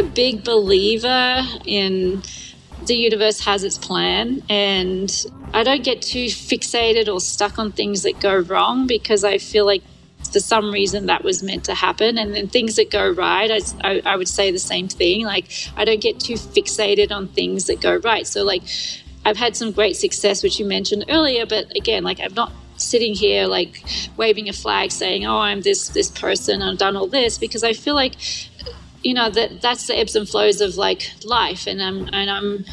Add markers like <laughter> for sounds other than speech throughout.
a big believer in the universe has its plan and I don't get too fixated or stuck on things that go wrong because I feel like for some reason that was meant to happen. And then things that go right, I, I, I would say the same thing. Like, I don't get too fixated on things that go right. So, like, I've had some great success, which you mentioned earlier, but again, like, I'm not sitting here like waving a flag saying, "Oh, I'm this this person. I've done all this," because I feel like, you know, that that's the ebbs and flows of like life, and I'm and I'm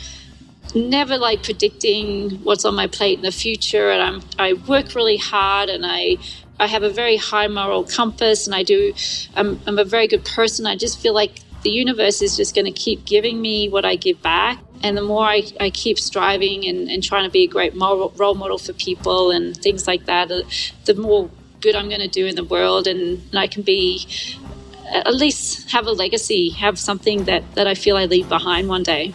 never like predicting what's on my plate in the future and I'm I work really hard and I I have a very high moral compass and I do, I'm, I'm a very good person. I just feel like the universe is just going to keep giving me what I give back. And the more I, I keep striving and, and trying to be a great moral, role model for people and things like that, the more good I'm going to do in the world. And, and I can be, at least have a legacy, have something that, that I feel I leave behind one day.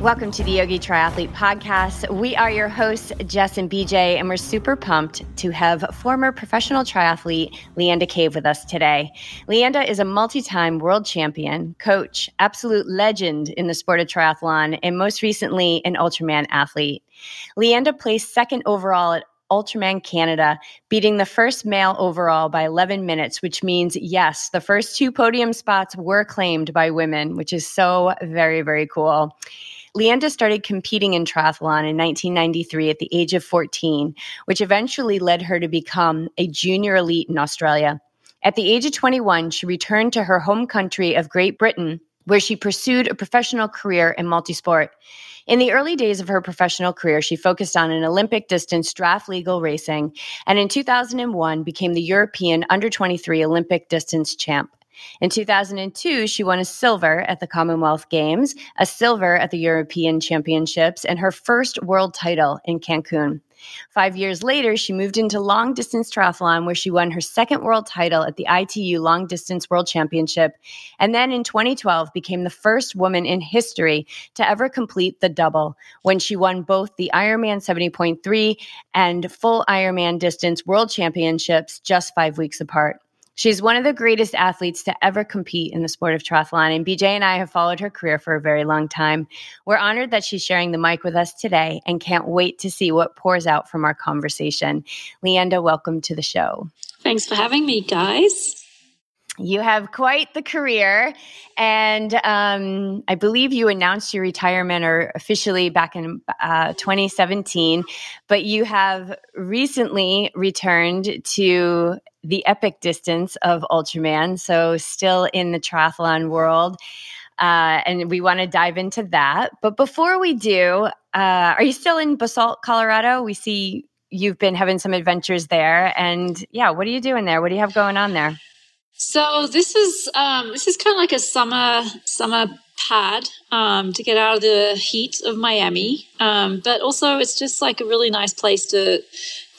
Welcome to the Yogi Triathlete Podcast. We are your hosts, Jess and BJ, and we're super pumped to have former professional triathlete Leanda Cave with us today. Leanda is a multi time world champion, coach, absolute legend in the sport of triathlon, and most recently, an Ultraman athlete. Leanda placed second overall at Ultraman Canada, beating the first male overall by 11 minutes, which means, yes, the first two podium spots were claimed by women, which is so very, very cool. Leanda started competing in triathlon in 1993 at the age of 14, which eventually led her to become a junior elite in Australia. At the age of 21, she returned to her home country of Great Britain, where she pursued a professional career in multisport. In the early days of her professional career, she focused on an Olympic distance draft legal racing, and in 2001 became the European under 23 Olympic distance champ. In 2002, she won a silver at the Commonwealth Games, a silver at the European Championships, and her first world title in Cancun. Five years later, she moved into long distance triathlon, where she won her second world title at the ITU Long Distance World Championship. And then in 2012, became the first woman in history to ever complete the double when she won both the Ironman 70.3 and full Ironman distance world championships just five weeks apart. She's one of the greatest athletes to ever compete in the sport of triathlon, and BJ and I have followed her career for a very long time. We're honored that she's sharing the mic with us today and can't wait to see what pours out from our conversation. Leanda, welcome to the show. Thanks for having me, guys. You have quite the career, and um, I believe you announced your retirement or officially back in uh, 2017. But you have recently returned to the epic distance of Ultraman, so still in the triathlon world. Uh, and we want to dive into that. But before we do, uh, are you still in Basalt, Colorado? We see you've been having some adventures there. And yeah, what are you doing there? What do you have going on there? So this is um, this is kind of like a summer summer pad um, to get out of the heat of Miami, um, but also it's just like a really nice place to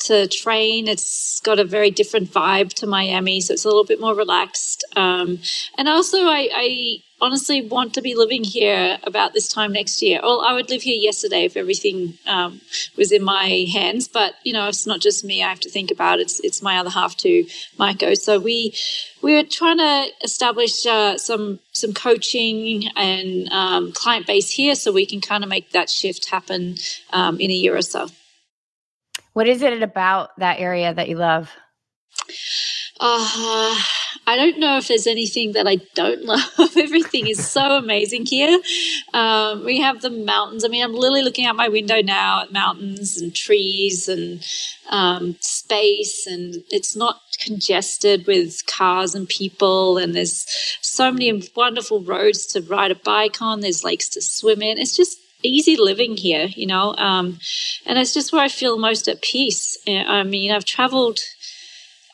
to train. It's got a very different vibe to Miami, so it's a little bit more relaxed. Um, and also, I, I, honestly want to be living here about this time next year. Well, I would live here yesterday if everything um, was in my hands, but you know, it's not just me. I have to think about it. It's it's my other half too, Maiko. So we we are trying to establish uh, some some coaching and um, client base here, so we can kind of make that shift happen um, in a year or so. What is it about that area that you love? Uh, I don't know if there's anything that I don't <laughs> love. Everything is so amazing here. Um, we have the mountains. I mean, I'm literally looking out my window now at mountains and trees and um, space, and it's not congested with cars and people. And there's so many wonderful roads to ride a bike on. There's lakes to swim in. It's just easy living here, you know, um, and it's just where I feel most at peace. I mean, I've traveled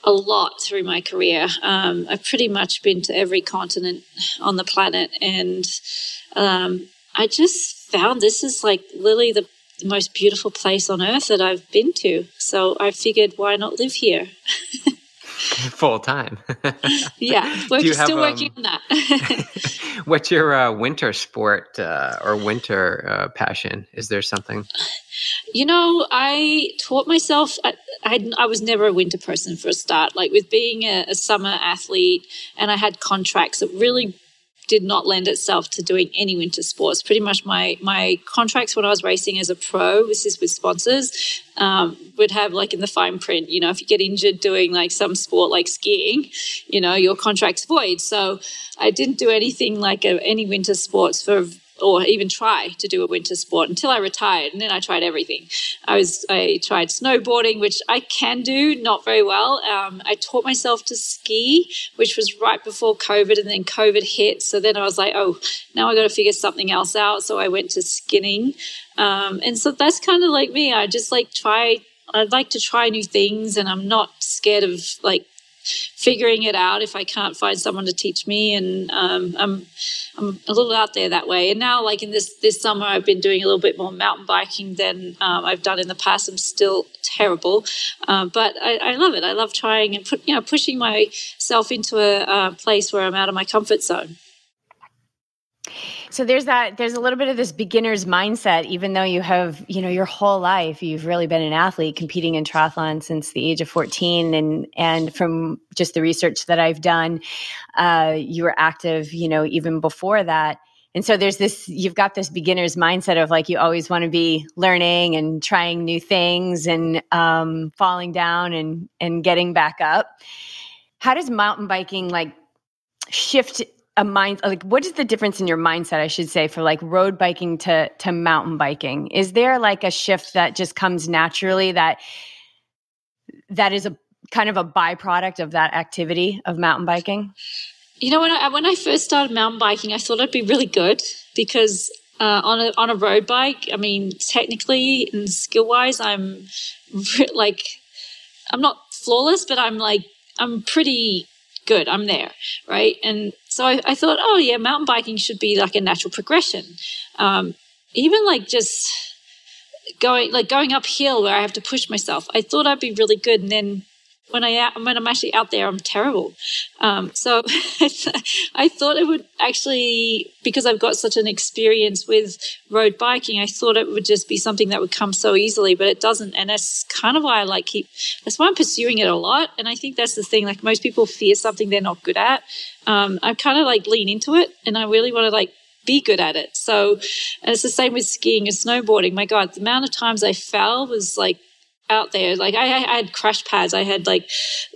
a lot through my career. Um, I've pretty much been to every continent on the planet, and um, I just found this is like literally the, the most beautiful place on earth that I've been to. So I figured, why not live here? <laughs> <laughs> full time. <laughs> yeah, we're still have, working um, on that. <laughs> what's your uh, winter sport uh, or winter uh, passion? Is there something? You know, I taught myself. I, I, I, was never a winter person for a start. Like with being a, a summer athlete, and I had contracts that really did not lend itself to doing any winter sports. Pretty much my my contracts when I was racing as a pro, this is with sponsors, um, would have like in the fine print, you know, if you get injured doing like some sport like skiing, you know, your contract's void. So I didn't do anything like a, any winter sports for or even try to do a winter sport until I retired. And then I tried everything. I was I tried snowboarding, which I can do, not very well. Um, I taught myself to ski, which was right before COVID, and then COVID hit. So then I was like, oh, now I got to figure something else out. So I went to skinning, um, and so that's kind of like me. I just like try. I'd like to try new things, and I'm not scared of like figuring it out if I can't find someone to teach me. And um, I'm I'm a little out there that way. And now, like in this this summer, I've been doing a little bit more mountain biking than um, I've done in the past. I'm still terrible, uh, but I, I, love it. I love trying and put you know pushing myself into a, a place where I'm out of my comfort zone. So there's that there's a little bit of this beginner's mindset even though you have, you know, your whole life you've really been an athlete competing in triathlon since the age of 14 and and from just the research that I've done uh, you were active, you know, even before that. And so there's this you've got this beginner's mindset of like you always want to be learning and trying new things and um, falling down and and getting back up. How does mountain biking like shift a mind like what is the difference in your mindset i should say for like road biking to to mountain biking? Is there like a shift that just comes naturally that that is a kind of a byproduct of that activity of mountain biking? You know when i when i first started mountain biking i thought i'd be really good because uh, on a on a road bike i mean technically and skill wise i'm <laughs> like i'm not flawless but i'm like i'm pretty good i'm there right and so I, I, thought, oh yeah, mountain biking should be like a natural progression. Um, even like just going like going uphill where I have to push myself. I thought I'd be really good, and then when I when I'm actually out there, I'm terrible. Um, so <laughs> I thought it would actually because I've got such an experience with road biking. I thought it would just be something that would come so easily, but it doesn't. And that's kind of why I like keep. That's why I'm pursuing it a lot. And I think that's the thing. Like most people fear something they're not good at. Um, I kind of like lean into it, and I really want to like be good at it. So, and it's the same with skiing and snowboarding. My God, the amount of times I fell was like out there. Like I, I had crash pads. I had like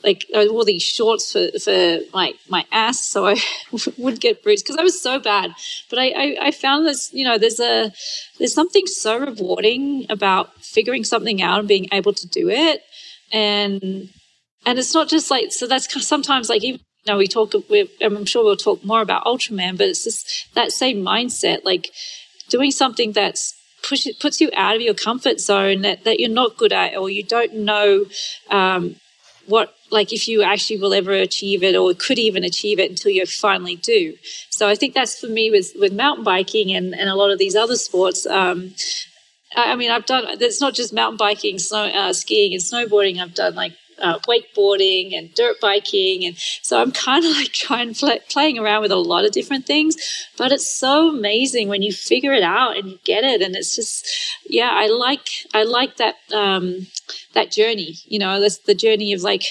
like I wore these shorts for for my my ass, so I <laughs> would get bruised because I was so bad. But I, I I found this. You know, there's a there's something so rewarding about figuring something out and being able to do it, and and it's not just like so. That's sometimes like even you know we talk. I'm sure we'll talk more about Ultraman, but it's just that same mindset, like doing something that's push puts you out of your comfort zone that, that you're not good at or you don't know um, what like if you actually will ever achieve it or could even achieve it until you finally do. So i think that's for me with with mountain biking and, and a lot of these other sports um, I, mean i've done it's not just mountain biking snow uh, skiing and snowboarding i've done like uh, wakeboarding and dirt biking. And so I'm kind of <laughs> like trying play, playing around with a lot of different things. But it's so amazing when you figure it out and you get it. And it's just, yeah, I like I like that um, that journey. You know, that's the journey of like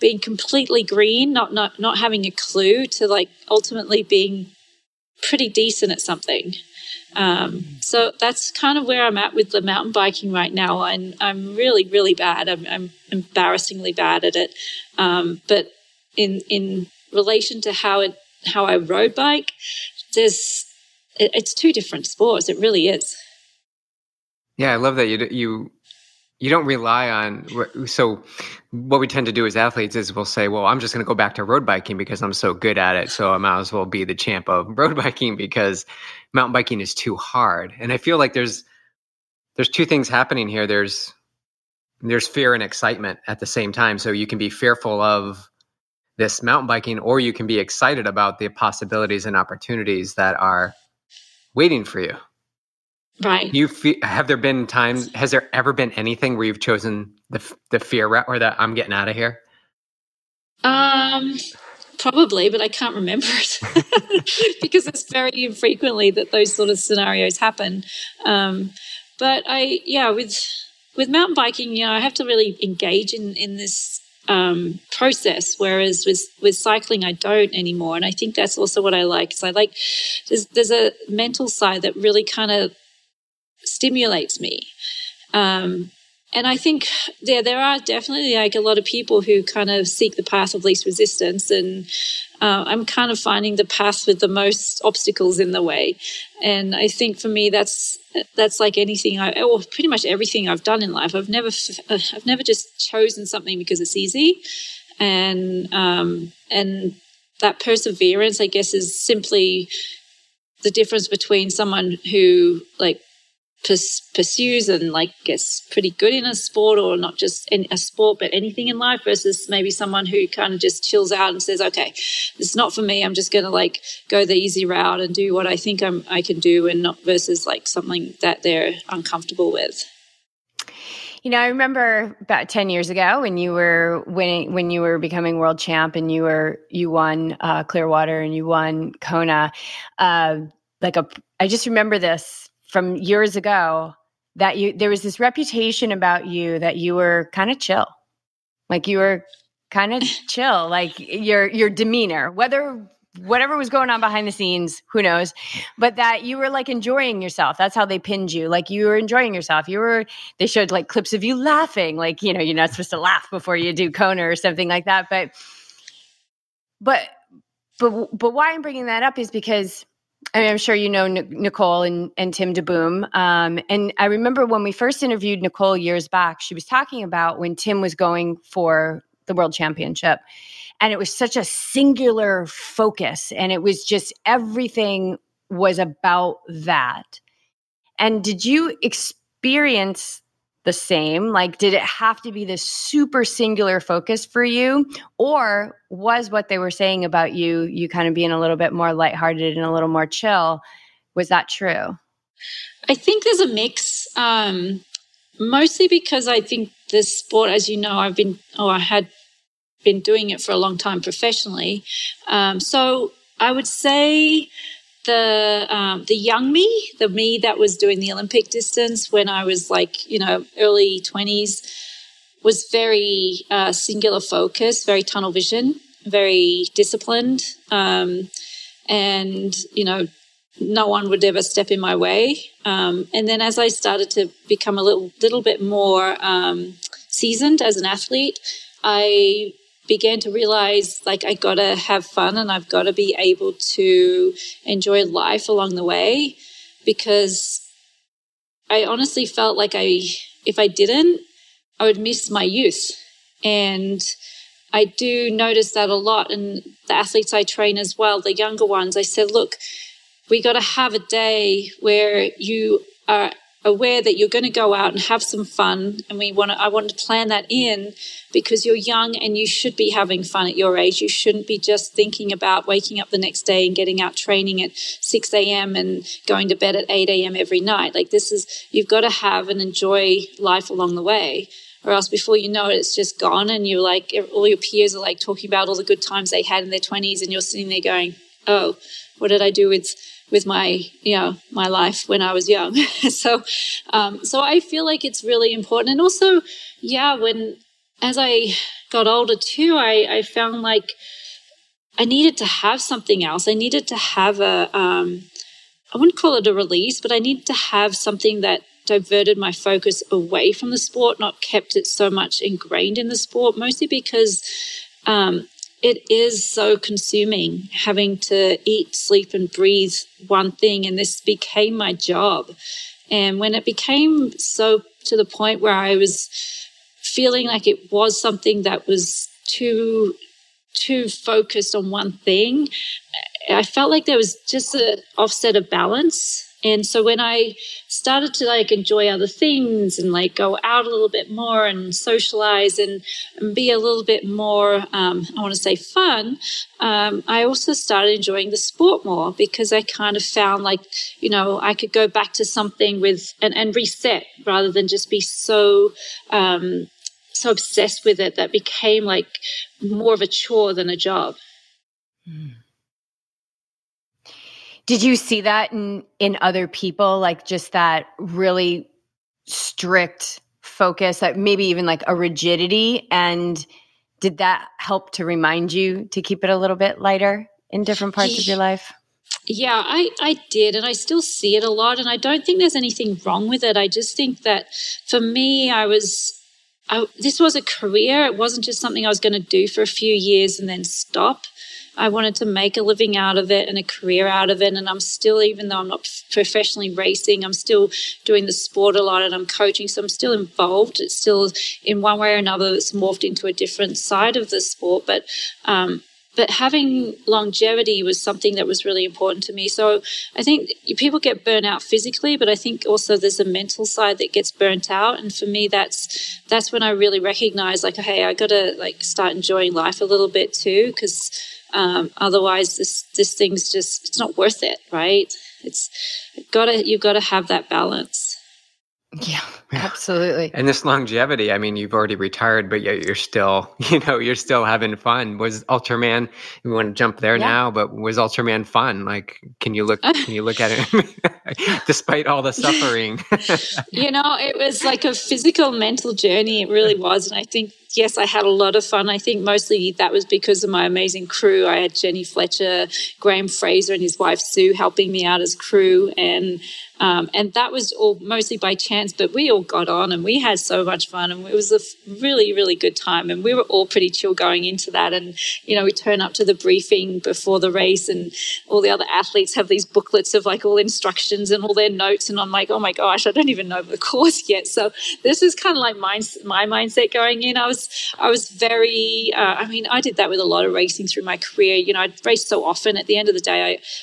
being completely green, not not not having a clue, to like ultimately being pretty decent at something. Um, so that's kind of where I'm at with the mountain biking right now. And I'm really, really bad. I'm, I'm embarrassingly bad at it. Um, but in in relation to how it how I road bike, there's it, it's two different sports. It really is. Yeah, I love that you you you don't rely on so what we tend to do as athletes is we'll say well i'm just going to go back to road biking because i'm so good at it so i might as well be the champ of <laughs> road biking because mountain biking is too hard. And i feel like there's there's two things happening here. There's there's fear and excitement at the same time. So you can be fearful of this mountain biking or you can be excited about the possibilities and opportunities that are waiting for you Right. You fe- have there been times? Has there ever been anything where you've chosen the the fear route or that I'm getting out of here? Um, probably, but I can't remember it <laughs> <laughs> because it's very infrequently that those sort of scenarios happen. Um, but I, yeah, with with mountain biking, you know, I have to really engage in in this um, process, whereas with with cycling, I don't anymore. And I think that's also what I like. So I like there's there's a mental side that really kind of stimulates me. Um, and I think there there are definitely like a lot of people who kind of seek the path of least resistance, and uh, I'm kind of finding the path with the most obstacles in the way. And I think for me, that's that's like anything I, or pretty much everything I've done in life. I've never uh, I've never just chosen something because it's easy, and um, and that perseverance, I guess, is simply the difference between someone who like pursues and like gets pretty good in a sport or not just in a sport but anything in life versus maybe someone who kind of just chills out and says okay is not for me i'm just going to like go the easy route and do what i think I'm, i can do and not versus like something that they're uncomfortable with you know, I remember about 10 years ago when you were winning, when you were becoming world champ and you were, you won uh, Clearwater and you won Kona. Uh, like a, I just remember this from years ago that you there was this reputation about you that you were kind of chill. Like you were kind of <laughs> chill, like your your demeanor, whether whatever was going on behind the scenes, who knows, but that you were like enjoying yourself. That's how they pinned you. Like you were enjoying yourself. You were, they showed like clips of you laughing, like, you know, you're not supposed to laugh before you do Kona or something like that. But, but, but, but why I'm bringing that up is because I mean, I'm sure you know Nicole and, and Tim DeBoom. Um, and I remember when we first interviewed Nicole years back, she was talking about when Tim was going for the world championship. And it was such a singular focus. And it was just everything was about that. And did you experience the same? Like, did it have to be this super singular focus for you? Or was what they were saying about you, you kind of being a little bit more lighthearted and a little more chill? Was that true? I think there's a mix. Um, mostly because I think this sport, as you know, I've been, oh, I had been doing it for a long time professionally. Um, so I would say the um, the young me, the me that was doing the Olympic distance when I was like you know early twenties, was very uh, singular focus, very tunnel vision, very disciplined, um, and you know no one would ever step in my way. Um, and then as I started to become a little little bit more um, seasoned as an athlete, I began to realize like I got to have fun and I've got to be able to enjoy life along the way because I honestly felt like I if I didn't I would miss my youth. And I do notice that a lot and the athletes I train as well the younger ones. I said look we got to have a day where you are aware that you're going to go out and have some fun and we want to I want to plan that in because you're young and you should be having fun at your age. You shouldn't be just thinking about waking up the next day and getting out training at 6 a.m and going to bed at 8 a.m every night. Like this is you've got to have and enjoy life along the way or else before you know it it's just gone and you're like all your peers are like talking about all the good times they had in their 20s and you're sitting there going oh what did I do with with my you know my life when I was young. <laughs> so um, so I feel like it's really important, and also yeah, when as I got older too, I I found like I needed to have something else. I needed to have a um, I wouldn't call it a release, but I needed to have something that diverted my focus away from the sport, not kept it so much ingrained in the sport, mostly because um, it is so consuming having to eat, sleep, and breathe one thing. And this became my job. And when it became so to the point where I was feeling like it was something that was too too focused on one thing, I felt like there was just an offset of balance and so when I started to like enjoy other things and like go out a little bit more and socialize and, and be a little bit more, um, I want to say fun, um, I also started enjoying the sport more because I kind of found like, you know, I could go back to something with and, and reset rather than just be so, um, so obsessed with it that became like more of a chore than a job. Mm. Did you see that in in other people like just that really strict focus, that maybe even like a rigidity. And did that help to remind you to keep it a little bit lighter in different parts of your life? Yeah, I, I did, and I still see it a lot. And I don't think there's anything wrong with it. I just think that for me, I was, I, this was a career. It wasn't just something I was going to do for a few years and then stop. I wanted to make a living out of it and a career out of it. And I'm still, even though I'm not professionally racing, I'm still doing the sport a lot and I'm coaching. So I'm still involved. It's still, in one way or another, it's morphed into a different side of the sport. But um, but having longevity was something that was really important to me. So I think people get burnt out physically, but I think also there's a mental side that gets burnt out. And for me, that's that's when I really recognize, like, hey, I got to like start enjoying life a little bit too, because um, otherwise, this this thing's just it's not worth it, right? It's gotta you've got to have that balance. Yeah, absolutely. And this longevity, I mean, you've already retired, but yet you're still, <laughs> you know, you're still having fun. Was Ultraman, we want to jump there yeah. now, but was Ultraman fun? Like, can you look, can you look at it <laughs> despite all the suffering? <laughs> you know, it was like a physical, mental journey. It really was. And I think yes, I had a lot of fun. I think mostly that was because of my amazing crew. I had Jenny Fletcher, Graham Fraser, and his wife Sue helping me out as crew, and um, and that was all mostly by chance. But we all got on, and we had so much fun, and it was a really, really good time. And we were all pretty chill going into that. And you know, we turn up to the briefing before the race, and all the other athletes have these booklets of like all instructions and all their notes, and I'm like, oh my gosh, I don't even know the <laughs> course yet. So this is kind of like my my mindset going in. I was I was very, uh, I mean, I did that with a lot of racing through my career. You know, I'd raced so often. At the end of the day,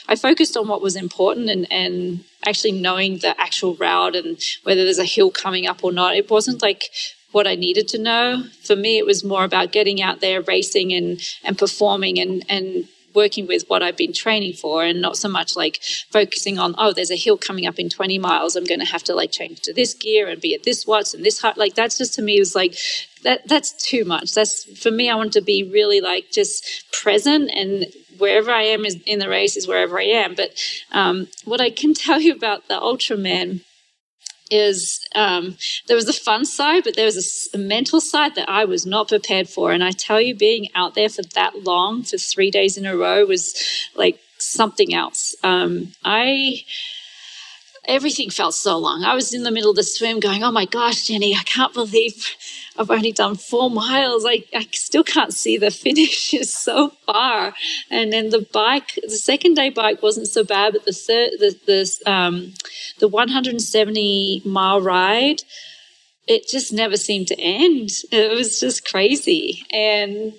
I, I focused on what was important and, and actually knowing the actual route and whether there's a hill coming up or not. It wasn't like what I needed to know. For me, it was more about getting out there, racing and, and performing and, and working with what I've been training for and not so much like focusing on, oh, there's a hill coming up in 20 miles. I'm going to have to like change to this gear and be at this watts and this height. Like that's just to me was like, that that's too much. That's for me. I want to be really like just present and wherever I am is in the race is wherever I am. But um, what I can <laughs> tell you about the Ultraman is um, there was a fun side, but there was a, a, mental side that I was not prepared for. And I tell you, being out there for that long, for three days in a row, was like something else. Um, I everything felt so long. I was in the middle of the swim going, Oh my gosh, Jenny, I can't believe I've only done four miles. I, I still can't see the <laughs> finish. It's so far. And then the bike, the second day bike wasn't so bad, but the third, the, the, um, the 170 mile ride, it just never seemed to end. <laughs> It was just crazy. And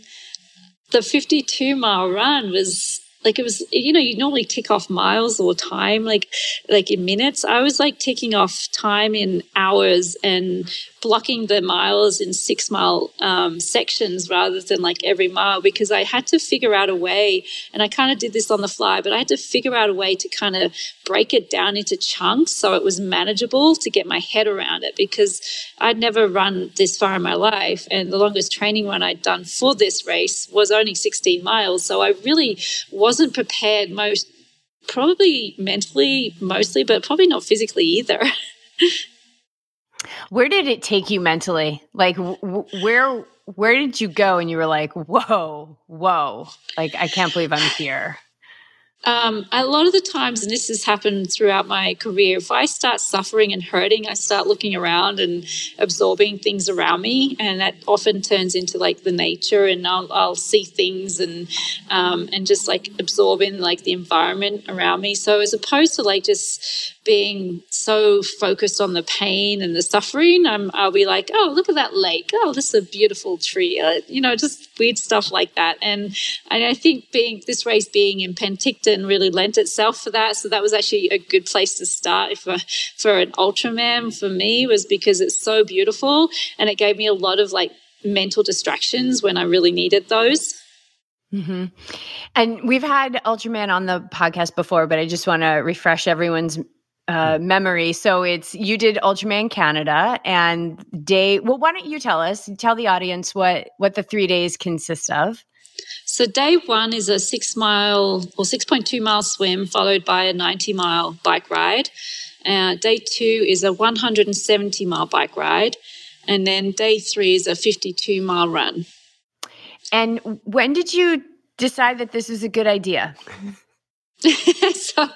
the 52 mile run was like it was you know you normally tick off miles or time like like in minutes i was like ticking off time in hours and blocking the miles in six mile um, sections rather than like every mile because I had to figure out a way, and I kind of did this on the fly, but I had to figure out a way to kind of break it down into chunks so it was manageable to get my head around it because I'd never run this far in my life. And the longest training run I'd done for this race was only 16 miles. So I really wasn't prepared most probably mentally mostly, but probably not physically either. <laughs> Where did it take you mentally? Like, w- where where did you go and you were like, whoa, whoa, like I can't believe I'm here. Um, a lot of the times, and this has happened throughout my career, if I start suffering and hurting, I start looking around and absorbing things around me, and that often turns into like the nature, and I'll, I'll see things and um, and just like absorb in like the environment around me. So as opposed to like just being so focused on the pain and the suffering, I'm, I'll be like, oh, look at that lake. Oh, this is a beautiful tree. Uh, you know, just weird stuff like that. And, and I think being this race being in Penticton really lent itself for that. So that was actually a good place to start for, for an Ultraman for me was because it's so beautiful and it gave me a lot of like mental distractions when I really needed those. Mm-hmm. And we've had Ultraman on the podcast before, but I just want to refresh everyone's uh, memory. So it's you did Ultraman Canada and day. Well, why don't you tell us? Tell the audience what what the three days consist of. So day one is a six mile or six point two mile swim, followed by a ninety mile bike ride. Uh, day two is a one hundred and seventy mile bike ride. And then day three is a 52 mile run. And when did you decide that this was a good idea? <laughs> <laughs> so,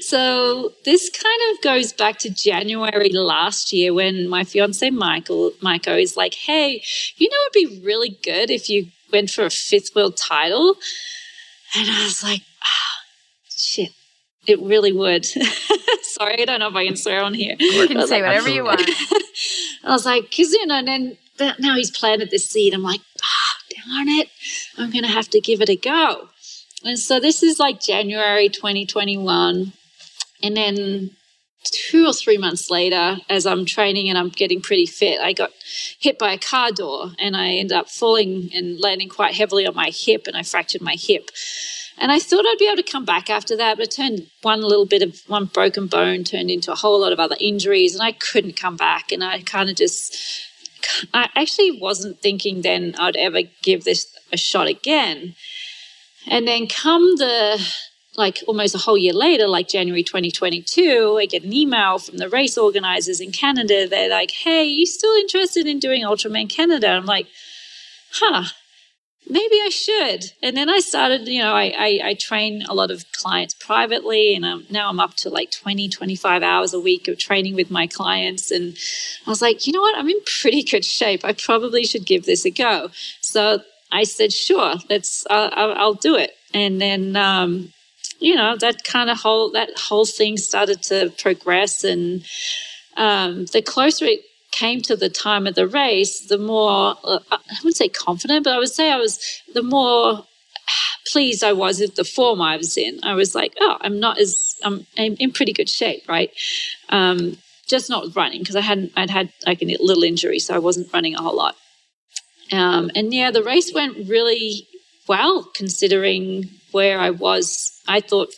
so this kind of goes back to January last year when my fiance Michael Michael is like, "Hey, you know, it'd be really good if you went for a fifth world title," and I was like, oh, "Shit, it really would." <laughs> Sorry, I don't know if I can swear on here. You can say like, whatever you want. <laughs> I was like, because you know, and then now he's planted the seed. I'm like, oh, darn it, I'm gonna have to give it a go. And so this is like January 2021. And then two or three months later, as I'm training and I'm getting pretty fit, I got hit by a car door and I ended up falling and landing quite heavily on my hip and I fractured my hip. And I thought I'd be able to come back after that, but it turned one little bit of one broken bone turned into a whole lot of other injuries and I couldn't come back. And I kind of just, I actually wasn't thinking then I'd ever give this a shot again. And then come the like almost a whole year later, like January 2022, I get an email from the race organizers in Canada. They're like, hey, you still interested in doing Ultraman Canada? I'm like, huh, maybe I should. And then I started, you know, I, I, I train a lot of clients privately and I'm, now I'm up to like 20, 25 hours a week of training with my clients. And I was like, you know what? I'm in pretty good shape. I probably should give this a go. So I said, sure, let's, I'll, I'll, do it. And then, um, you know, that kind of whole, that whole thing started to progress. And um, the closer it came to the time of the race, the more, uh, I wouldn't say confident, but I would say I was, the more pleased I was with the form I was in. I was like, oh, I'm not as, I'm, I'm in pretty good shape, right? Um, just not running because I hadn't, I'd had like a little injury, so I wasn't running a whole lot. Um, and yeah, the race went really well considering where I was. I thought,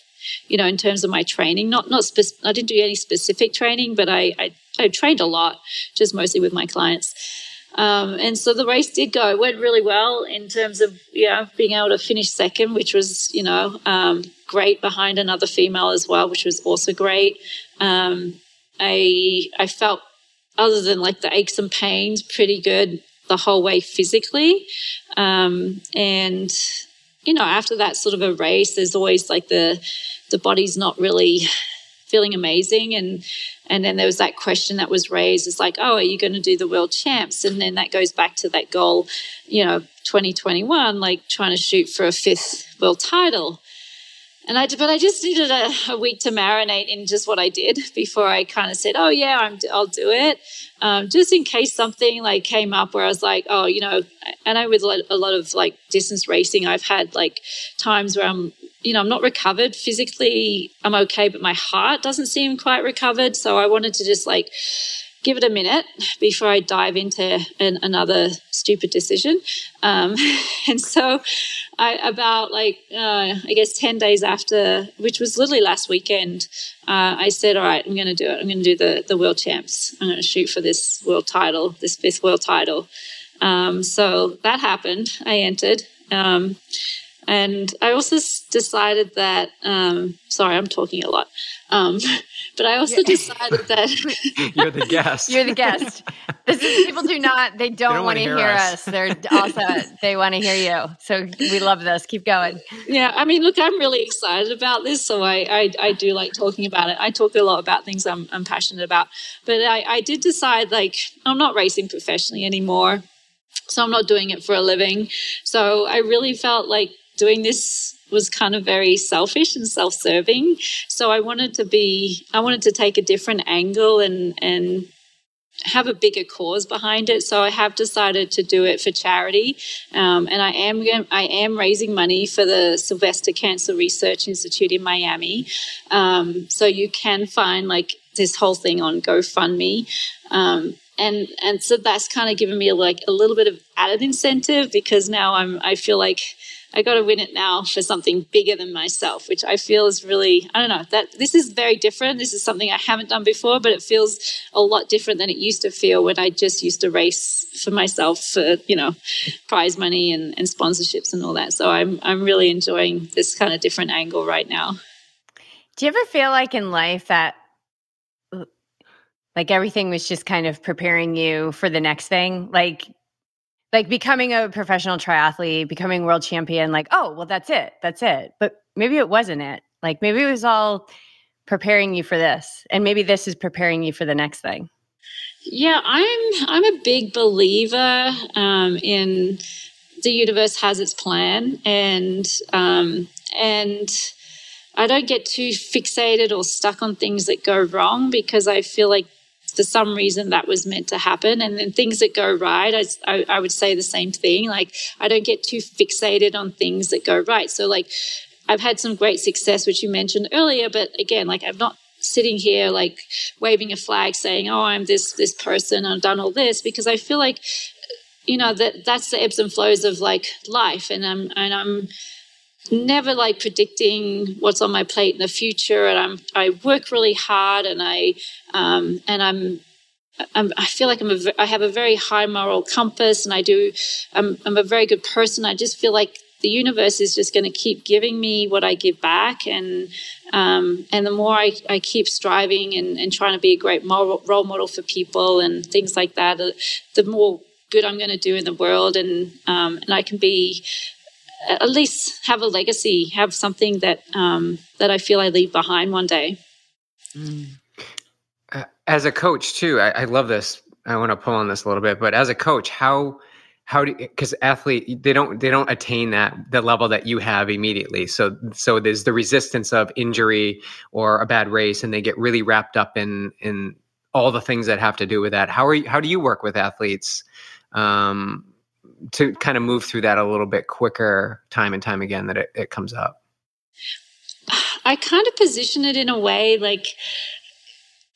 you know, in terms of my training, not not spe- I didn't do any specific training, but I, I, I trained a lot, just mostly with my clients. Um, and so the race did go. It went really well in terms of yeah being able to finish second, which was you know um, great behind another female as well, which was also great. Um, I I felt other than like the aches and pains, pretty good the whole way physically. Um, and, you know, after that sort of a race, there's always like the, the body's not really feeling amazing. And, and then there was that question that was raised it's like, oh, are you going to do the world champs? And then that goes back to that goal, you know, 2021, like trying to shoot for a fifth world title. And I, but I just needed a, a, week to marinate in just what I did before I kind of said, "Oh yeah, I'm, I'll do it," um, just in case something like came up where I was like, "Oh, you know," and I with a lot of like distance racing, I've had like times where I'm, you know, I'm not recovered physically. I'm okay, but my heart doesn't seem quite recovered. So I wanted to just like give it a minute before I dive into an, another stupid decision. Um, <laughs> and so, I, about like uh, I guess ten days after, which was literally last weekend, uh, I said, "All right, I'm going to do it. I'm going to do the the world champs. I'm going to shoot for this world title, this fifth world title." Um, so that happened. I entered. Um, and I also decided that, um, sorry, I'm talking a lot. Um, <laughs> but I also decided that <laughs> you're the guest. you're the guest. This is, people do not, they don't, don't want to hear, hear us. us. They're also, they want to hear you. So we love this. Keep going. Yeah. I mean, look, I'm really excited about this. So I, I, I do like talking about it. I talk a lot about things I'm, I'm passionate about, but I, I did decide like, I'm not racing professionally anymore. So I'm not doing it for a living. So I really felt like doing this was kind of very selfish and self-serving. So I wanted to be, I wanted to take a different angle and and have a bigger cause behind it. So I have decided to do it for charity, um, and I am I am raising money for the Sylvester Cancer Research Institute in Miami. Um, so you can find like this whole thing on GoFundMe. Um, and and so that's kind of given me like a little bit of added incentive because now I'm I feel like I got to win it now for something bigger than myself, which I feel is really, I don't know, that this is very different. This is something I haven't done before, but it feels a lot different than it used to feel when I just used to race for myself for, you know, prize money and, and sponsorships and all that. So I'm, I'm really enjoying this kind of different angle right now. Do you ever feel like in life that Like everything was just kind of preparing you for the next thing. Like like becoming a professional triathlete, becoming world champion, like, oh, well, that's it. That's it. But maybe it wasn't it. Like maybe it was all preparing you for this. And maybe this is preparing you for the next thing. Yeah, I'm I'm a big believer um, in the universe has its plan and um, and I don't get too fixated or stuck on things that go wrong because I feel like for some reason that was meant to happen. And then things that go right, I, I, I would say the same thing. Like I don't get too fixated on things that go right. So like I've had some great success, which you mentioned earlier, but again, like I'm not sitting here like waving a flag saying, "Oh, I'm this this person. I've done all this," because I feel like you know that that's the ebbs and flows of like life, and I'm and I'm never like predicting what's on my plate in the future and i'm i work really hard and i um, and i'm I'm, i feel like I'm a, I have a very high moral compass and I do, I'm, I'm a very good person. I just feel like the universe is just going to keep giving me what I give back. And, um, and the more I, I keep striving and, and trying to be a great moral, role model for people and things like that, the more good I'm going to do in the world. And, um, and I can be at least have a legacy, have something that um, that I feel I leave behind one day. Mm. Uh, as a coach, too, I, I love this. I want to pull on this a little bit, but as a coach, how how do because athlete they don't they don't attain that the level that you have immediately so so there's the resistance of injury or a bad race and they get really wrapped up in in all the things that have to do with that how are you how do you work with athletes um, to kind of move through that a little bit quicker time and time again that it, it comes up? I kind of position it in a way like,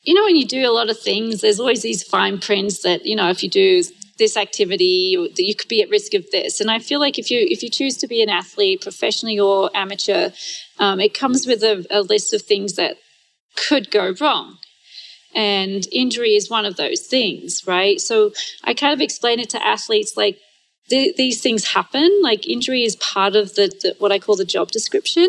you know, when you do a lot of things, there's always these fine prints that, you know, if you do this activity, you could be at risk of this. And I feel like if you if you choose to be an athlete, professionally or amateur, um, it comes with a, a list of things that could go wrong. And injury is one of those things, right? So I kind of explain it to athletes like th- these things happen. Like injury is part of the, the what I call the job description.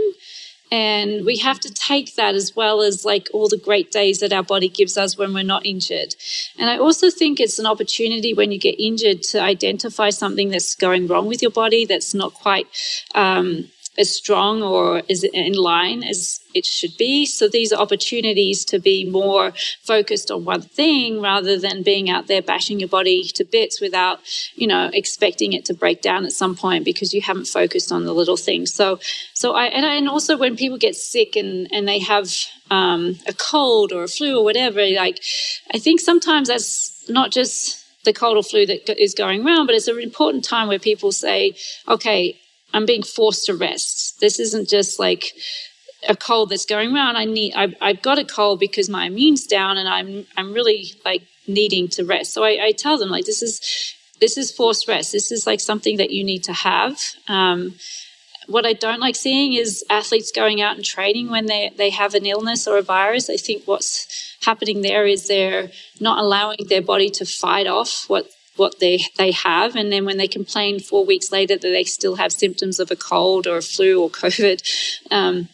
And we have to take that as well as like all the great days that our body gives us when we're not injured. And I also think it's an opportunity when you get injured to identify something that's going wrong with your body that's not quite um, as strong or is in line as it should be. So these are opportunities to be more focused on one thing rather than being out there bashing your body to bits without, you know, expecting it to break down at some point because you haven't focused on the little things. So, so I, and, and also when people get sick and, and they have um, a cold or a flu or whatever, like, I think sometimes that's not just the cold or flu that is going around, but it's an important time where people say, okay, I'm being forced to rest. This isn't just like a cold that's going around. I need, I've, I've got a cold because my immune's down and I'm, I'm really like needing to rest. So I, I tell them like, this is, this is forced rest. This is like something that you need to have. Um, what I don't like seeing is athletes going out and training when they, they have an illness or a virus. I think what's happening there is they're not allowing their body to fight off what what they they have. And then when they complain four weeks later that they still have symptoms of a cold or a flu or covid um,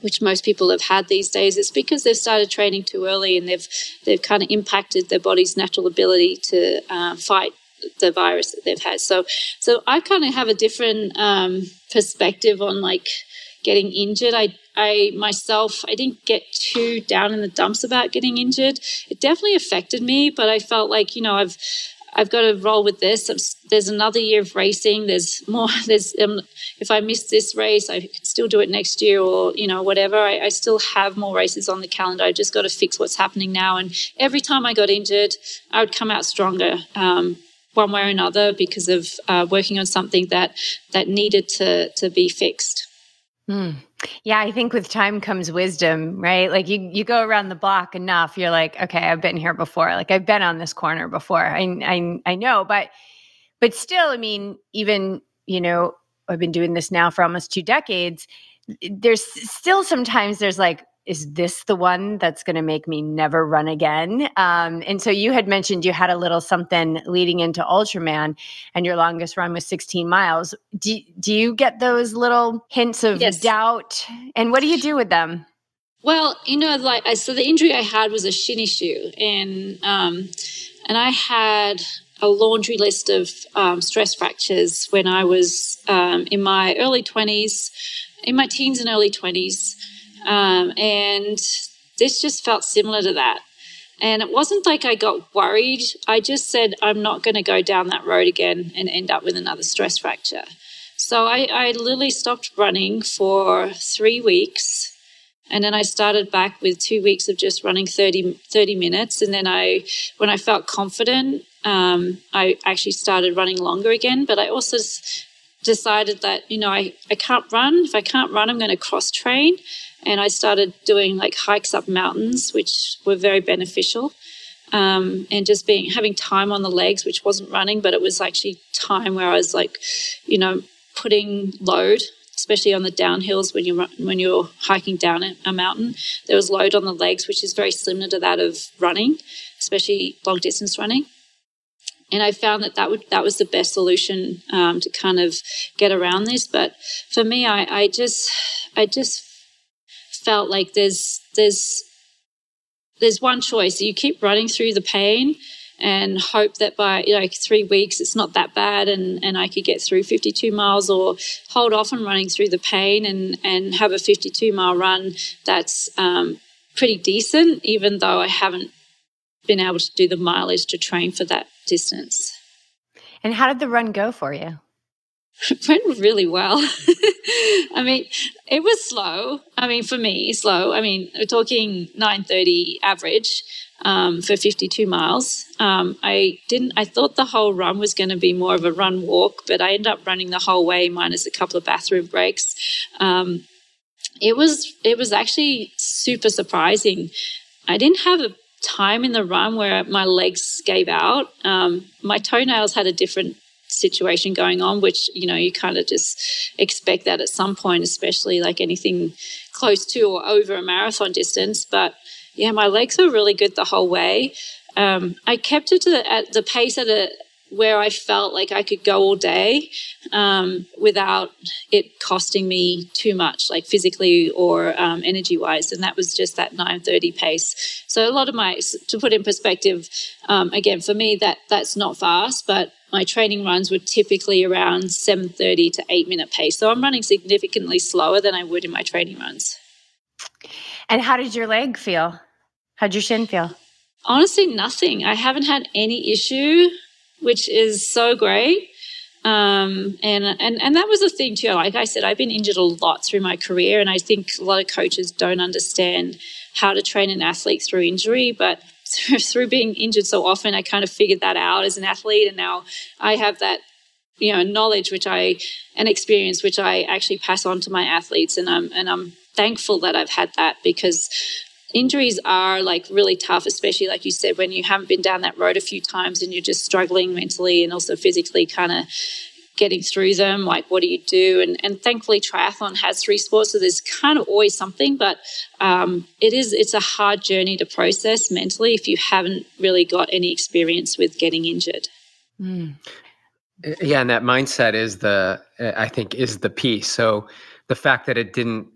which most people have had these days it's because they've started training too early and they've they've kind of impacted their body's natural ability to uh, fight the virus that they've had. So so i kind of have a different um, perspective on like getting injured. I I myself, I didn't get too down in the dumps about getting injured. It definitely affected me, but I felt like, you know, I've I've got to roll with this. There's another year of racing. There's more. <laughs> There's um, if I miss this race, I can still do it next year, or you know whatever. I, I still have more races on the calendar. I just got to fix what's happening now. And every time I got injured, I would come out stronger. Um, one way or another because of uh, working on something that that needed to to be fixed. Hmm. Yeah, I think with time comes wisdom, right? Like you you go around the block enough, you're like, okay, I've been here before. Like I've been on this corner before. I I I know, but but still, I mean, even, you know, I've been doing this now for almost two decades. There's still sometimes there's like is this the one that's going to make me never run again? Um, and so you had mentioned you had a little something leading into Ultraman, and your longest run was 16 miles. Do, do you get those little hints of yes. doubt? And what do you do with them? Well, you know, like I so the injury I had was a shin issue, and um, and I had a laundry list of um, stress fractures when I was um, in my early twenties, in my teens and early twenties, um, and this just felt similar to that. And it wasn't like I got worried. I just said, I'm not going to go down that road again and end up with another stress fracture. So I, I literally stopped running for three weeks. And then I started back with two weeks of just running 30, 30 minutes. And then I, when I felt confident, um, I actually started running longer again. But I also decided that, you know, I, I can't run. If I can't run, I'm going to cross train. And I started doing like hikes up mountains, which were very beneficial. Um, and just being having time on the legs, which wasn't running, but it was actually time where I was like, you know, putting load, especially on the downhills when you're when you're hiking down a mountain. There was load on the legs, which is very similar to that of running, especially long distance running. And I found that that would that was the best solution um, to kind of get around this. But for me, I, I just I just felt like there's there's there's one choice. You keep running through the pain and hope that by like three weeks it's not that bad and, and I could get through 52 miles or hold off on running through the pain and, and have a 52 mile run that's um, pretty decent, even though I haven't been able to do the mileage to train for that distance. And how did the run go for you? <laughs> Went really well. <laughs> I mean, it was slow. I mean, for me, slow. I mean, we're talking 9:30 average, um, for 52 miles. Um, I didn't. I thought the whole run was going to be more of a run walk, but I ended up running the whole way, minus a couple of bathroom breaks. Um, it was it was actually super surprising. I didn't have a time in the run where my legs gave out. Um, my toenails had a different situation going on, which you know you kind of just expect that at some point, especially like anything close to or over a marathon distance, but yeah, my legs were really good the whole way. Um, I kept it the, at the pace at a where I felt like I could go all day um, without it costing me too much, like physically or um, energy wise. And that was just that 9:30 pace. So a lot of my, to put in perspective, um, again for me that that's not fast, but my training runs were typically around 7:30 to 8 minute pace. So I'm running significantly slower than I would in my training runs. And how did your leg feel? How'd your shin feel? Honestly, nothing. I haven't had any issue, which is so great. Um, and, and, and that was the thing too. Like I said, I've been injured a lot through my career, and I think a lot of coaches don't understand how to train an athlete through injury. But <laughs> through, being injured so often, I kind of figured that out as an athlete, and now I have that you know knowledge which I and experience which I actually pass on to my athletes, and I'm and I'm thankful that I've had that because injuries are like really tough, especially like you said, when you haven't been down that road a few times and you're just struggling mentally and also physically kind of getting through them. Like, what do you do? And, and thankfully, triathlon has three sports, so there's kind of always something, but um, it is, it's a hard journey to process mentally if you haven't really got any experience with getting injured. Mm. Yeah, and that mindset is the, I think, is the piece. So the fact that it didn't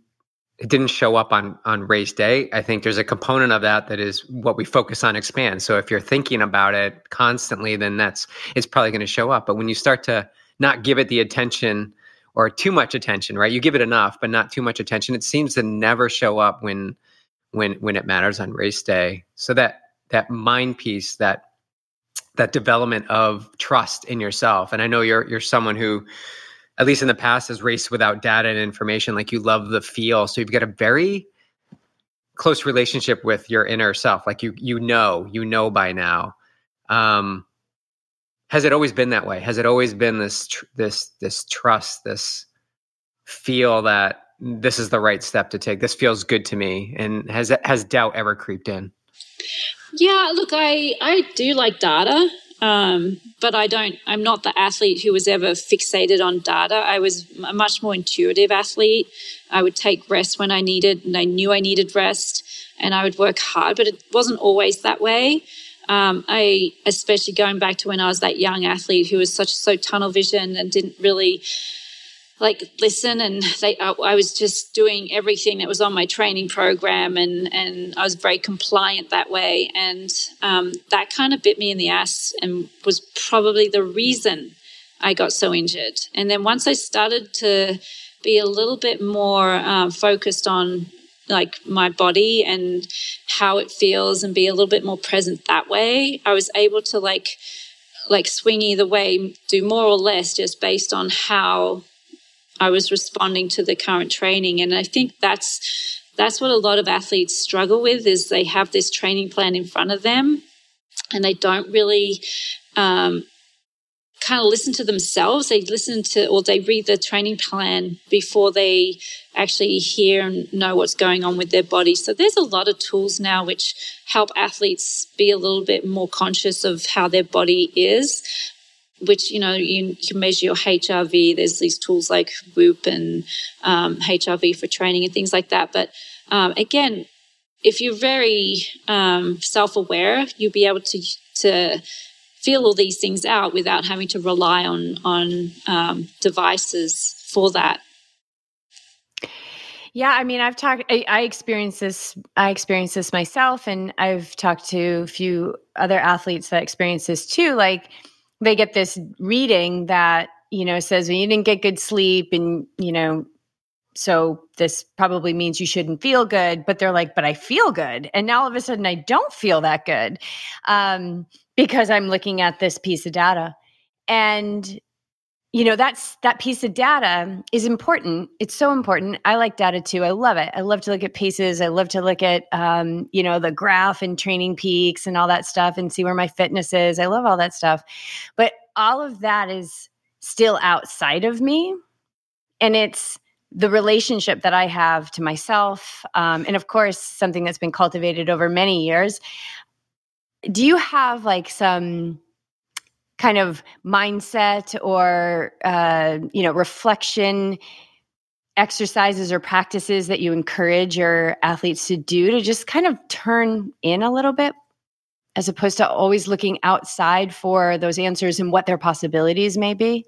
it didn't show up on on race day i think there's a component of that that is what we focus on expand so if you're thinking about it constantly then that's it's probably going to show up but when you start to not give it the attention or too much attention right you give it enough but not too much attention it seems to never show up when when when it matters on race day so that that mind piece that that development of trust in yourself and i know you're you're someone who at least in the past, has raced without data and information. Like you love the feel, so you've got a very close relationship with your inner self. Like you you know you know by now. Um, has it always been that way? Has it always been this tr- this this trust, this feel that this is the right step to take? This feels good to me. And has has doubt ever creeped in? Yeah, look, I I do like data. Um, but I don't, I'm not the athlete who was ever fixated on data. I was a much more intuitive athlete. I would take rest when I needed, and I knew I needed rest, and I would work hard, but it wasn't always that way. Um, I, especially going back to when I was that young athlete who was such so tunnel vision and didn't really like listen and they I, I, was just doing everything that was on my training program and and I was very compliant that way. And um, that kind of bit me in the ass and was probably the reason I got so injured. And then once I started to be a little bit more uh, focused on like my body and how it feels and be a little bit more present that way I was able to like like swing either way do more or less just based on how I was responding to the current training. And I think that's that's what a lot of athletes struggle with is they have this training plan in front of them and they don't really um, kind of listen to themselves. They listen to or they read the training plan before they actually hear and know what's going on with their body. So there's a lot of tools now which help athletes be a little bit more conscious of how their body is which you know you can measure your HRV. There's these tools like Whoop and um, HRV for training and things like that. But um, again, if you're very um, self-aware, you'll be able to to feel all these things out without having to rely on on um, devices for that. Yeah, I mean, I've talked. I, I experienced this. I experienced this myself, and I've talked to a few other athletes that experience this too. Like they get this reading that you know says well, you didn't get good sleep and you know so this probably means you shouldn't feel good but they're like but i feel good and now all of a sudden i don't feel that good um, because i'm looking at this piece of data. And you know that's that piece of data is important. It's so important. I like data too. I love it. I love to look at paces. I love to look at um, you know the graph and TrainingPeaks and all that stuff and see where my fitness is. I love all that stuff. But all of that is still outside of me. And it's the relationship that i have to myself. Um, and of course something that's been cultivated over many years do you have like some kind of mindset or uh, you know reflection exercises or practices that you encourage your athletes to do to just kind of turn in a little bit as opposed to always looking outside for those answers and what their possibilities may be?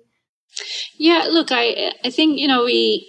Yeah look i i think you know we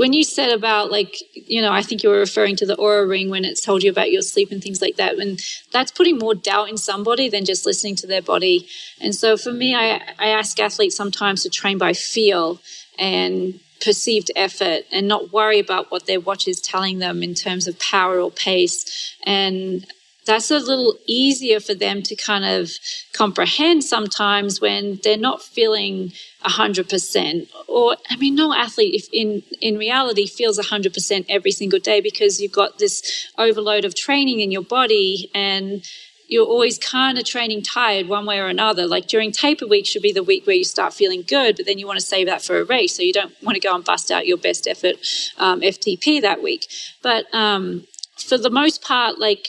when you said about like you know i think you were referring to the Oura ring when it told you about your sleep and things like that and that's putting more doubt in somebody than just listening to their body. And so for me i, I ask athletes sometimes to train by feel and perceived effort and not worry about what their watch is telling them in terms of power or pace. And that's a little easier for them to kind of comprehend sometimes when they're not feeling 100% or i mean no athlete if in in reality feels 100% every single day because you've got this overload of training in your body and you're always kind of training tired one way or another. Like during taper week should be the week where you start feeling good, but then you want to save that for a race. So you don't want to go and bust out your best effort um, FTP that week. But um, for the most part, like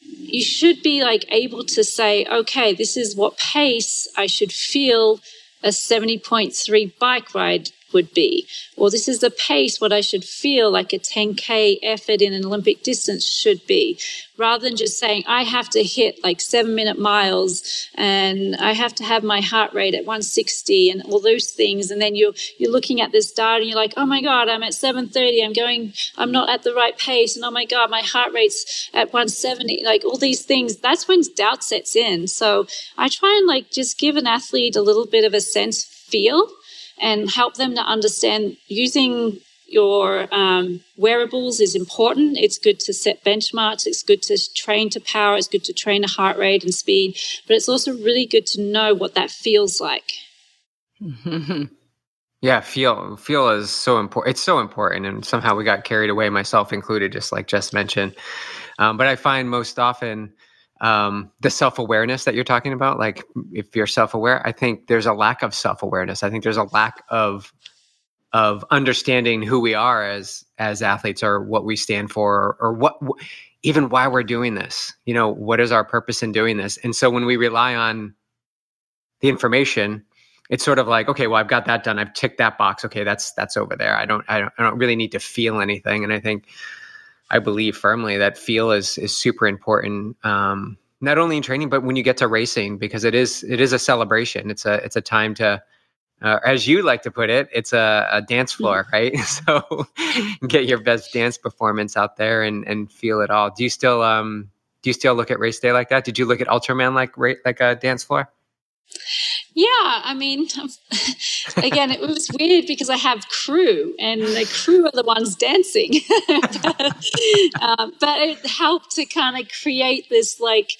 you should be like able to say, okay, this is what pace I should feel a 70.3 bike ride would be. Or this is the pace, what I should feel like a 10K effort in an Olympic distance should be, rather than just saying, I have to hit like seven minute miles and I have to have my heart rate at 160 and all those things. And then you're, you're looking at this data and you're like, oh my God, I'm at 730. I'm going, I'm not at the right pace. And oh my God, my heart rate's at 170. Like all these things, that's when doubt sets in. So I try and like just give an athlete a little bit of a sense feel and help them to understand using your um, wearables is important. It's good to set benchmarks. It's good to train to power. It's good to train to heart rate and speed. But it's also really good to know what that feels like. <laughs> yeah, feel feel is so important. It's so important, and somehow we got carried away, myself included, just like Jess mentioned. Um, but I find most often um, the self awareness that you're talking about, like if you're self aware, I think there's a lack of self awareness. I think there's a lack of of understanding who we are as as athletes or what we stand for or, or what even why we're doing this. You know what is our purpose in doing this? And so when we rely on the information it's sort of like okay well i've got that done. I've ticked that box. Okay that's that's over there. I don't i don't, I don't really need to feel anything. And i think I believe firmly that feel is is super important. Um, not only in training, but when you get to racing, because it is it is a celebration. It's a it's a time to uh, as you like to put it, it's a, a dance mm-hmm. floor, <laughs> right? so get your best dance performance out there and, and feel it all. Do you still um do you still look at race day like that? Did you look at Ultraman like like a dance floor? Yeah, I mean, <laughs> again, it was weird because I have crew, and the crew are the ones dancing. <laughs> uh, but it helped to kind of create this like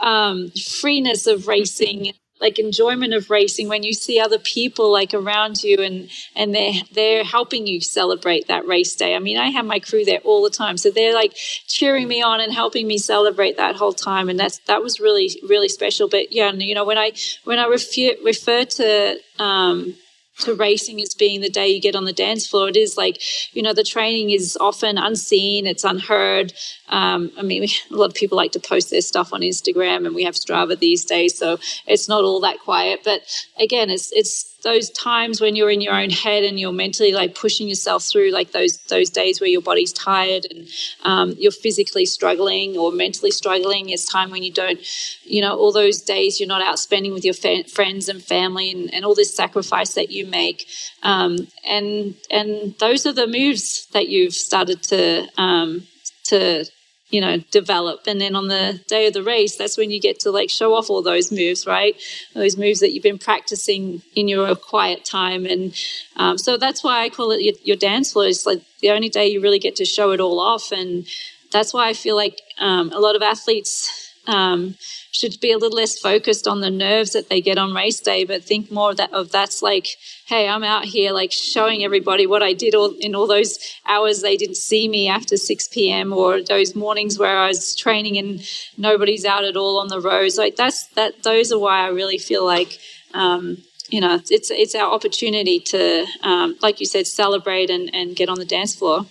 um, freeness of racing like enjoyment of racing when you see other people like around you and and they're they're helping you celebrate that race day i mean i have my crew there all the time so they're like cheering me on and helping me celebrate that whole time and that's that was really really special but yeah you know when i when i refer refer to um to racing as being the day you get on the dance floor. It is like, you know, the training is often unseen, it's unheard. Um, I mean, a lot of people like to post their stuff on Instagram, and we have Strava these days, so it's not all that quiet. But again, it's it's those times when you're in your own head and you're mentally like pushing yourself through like those those days where your body's tired and um, you're physically struggling or mentally struggling it's time when you don't you know all those days you're not out spending with your fa- friends and family and, and all this sacrifice that you make um, and and those are the moves that you've started to um, to you know develop. And then on the day of the race that's when you get to like show off all those moves right? Those moves that you've been practicing in your quiet time. And um, so that's why i call it your, your, dance floor. It's like the only day you really get to show it all off. And that's why i feel like um, a lot of athletes um, should be a little less focused on the nerves that they get on race day, but think more of that of that's like, hey, I'm out here like showing everybody what I did all, in all those hours they didn't see me after 6 p.m. or those mornings where I was training and nobody's out at all on the roads. Like that's that. Those are why I really feel like. Um, you know, it's it's our opportunity to, um, like you said, celebrate and, and get on the dance floor.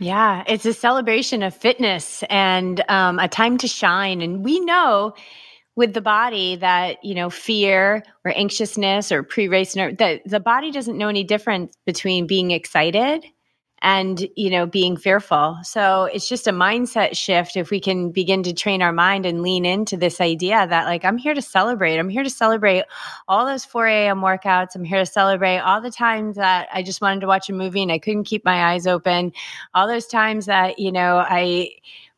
Yeah, it's a celebration of fitness and um, a time to shine. And we know with the body that you know fear or anxiousness or pre-race nerve that the body doesn't know any difference between being excited and you know being fearful. So it's just a mindset shift if we can begin to train our mind and lean into this idea that like i'm here to celebrate. I'm here to celebrate all those 4 a.m workouts. I'm here to celebrate all the times that i just wanted to watch a movie and i couldn't keep my eyes open. All those times that you know i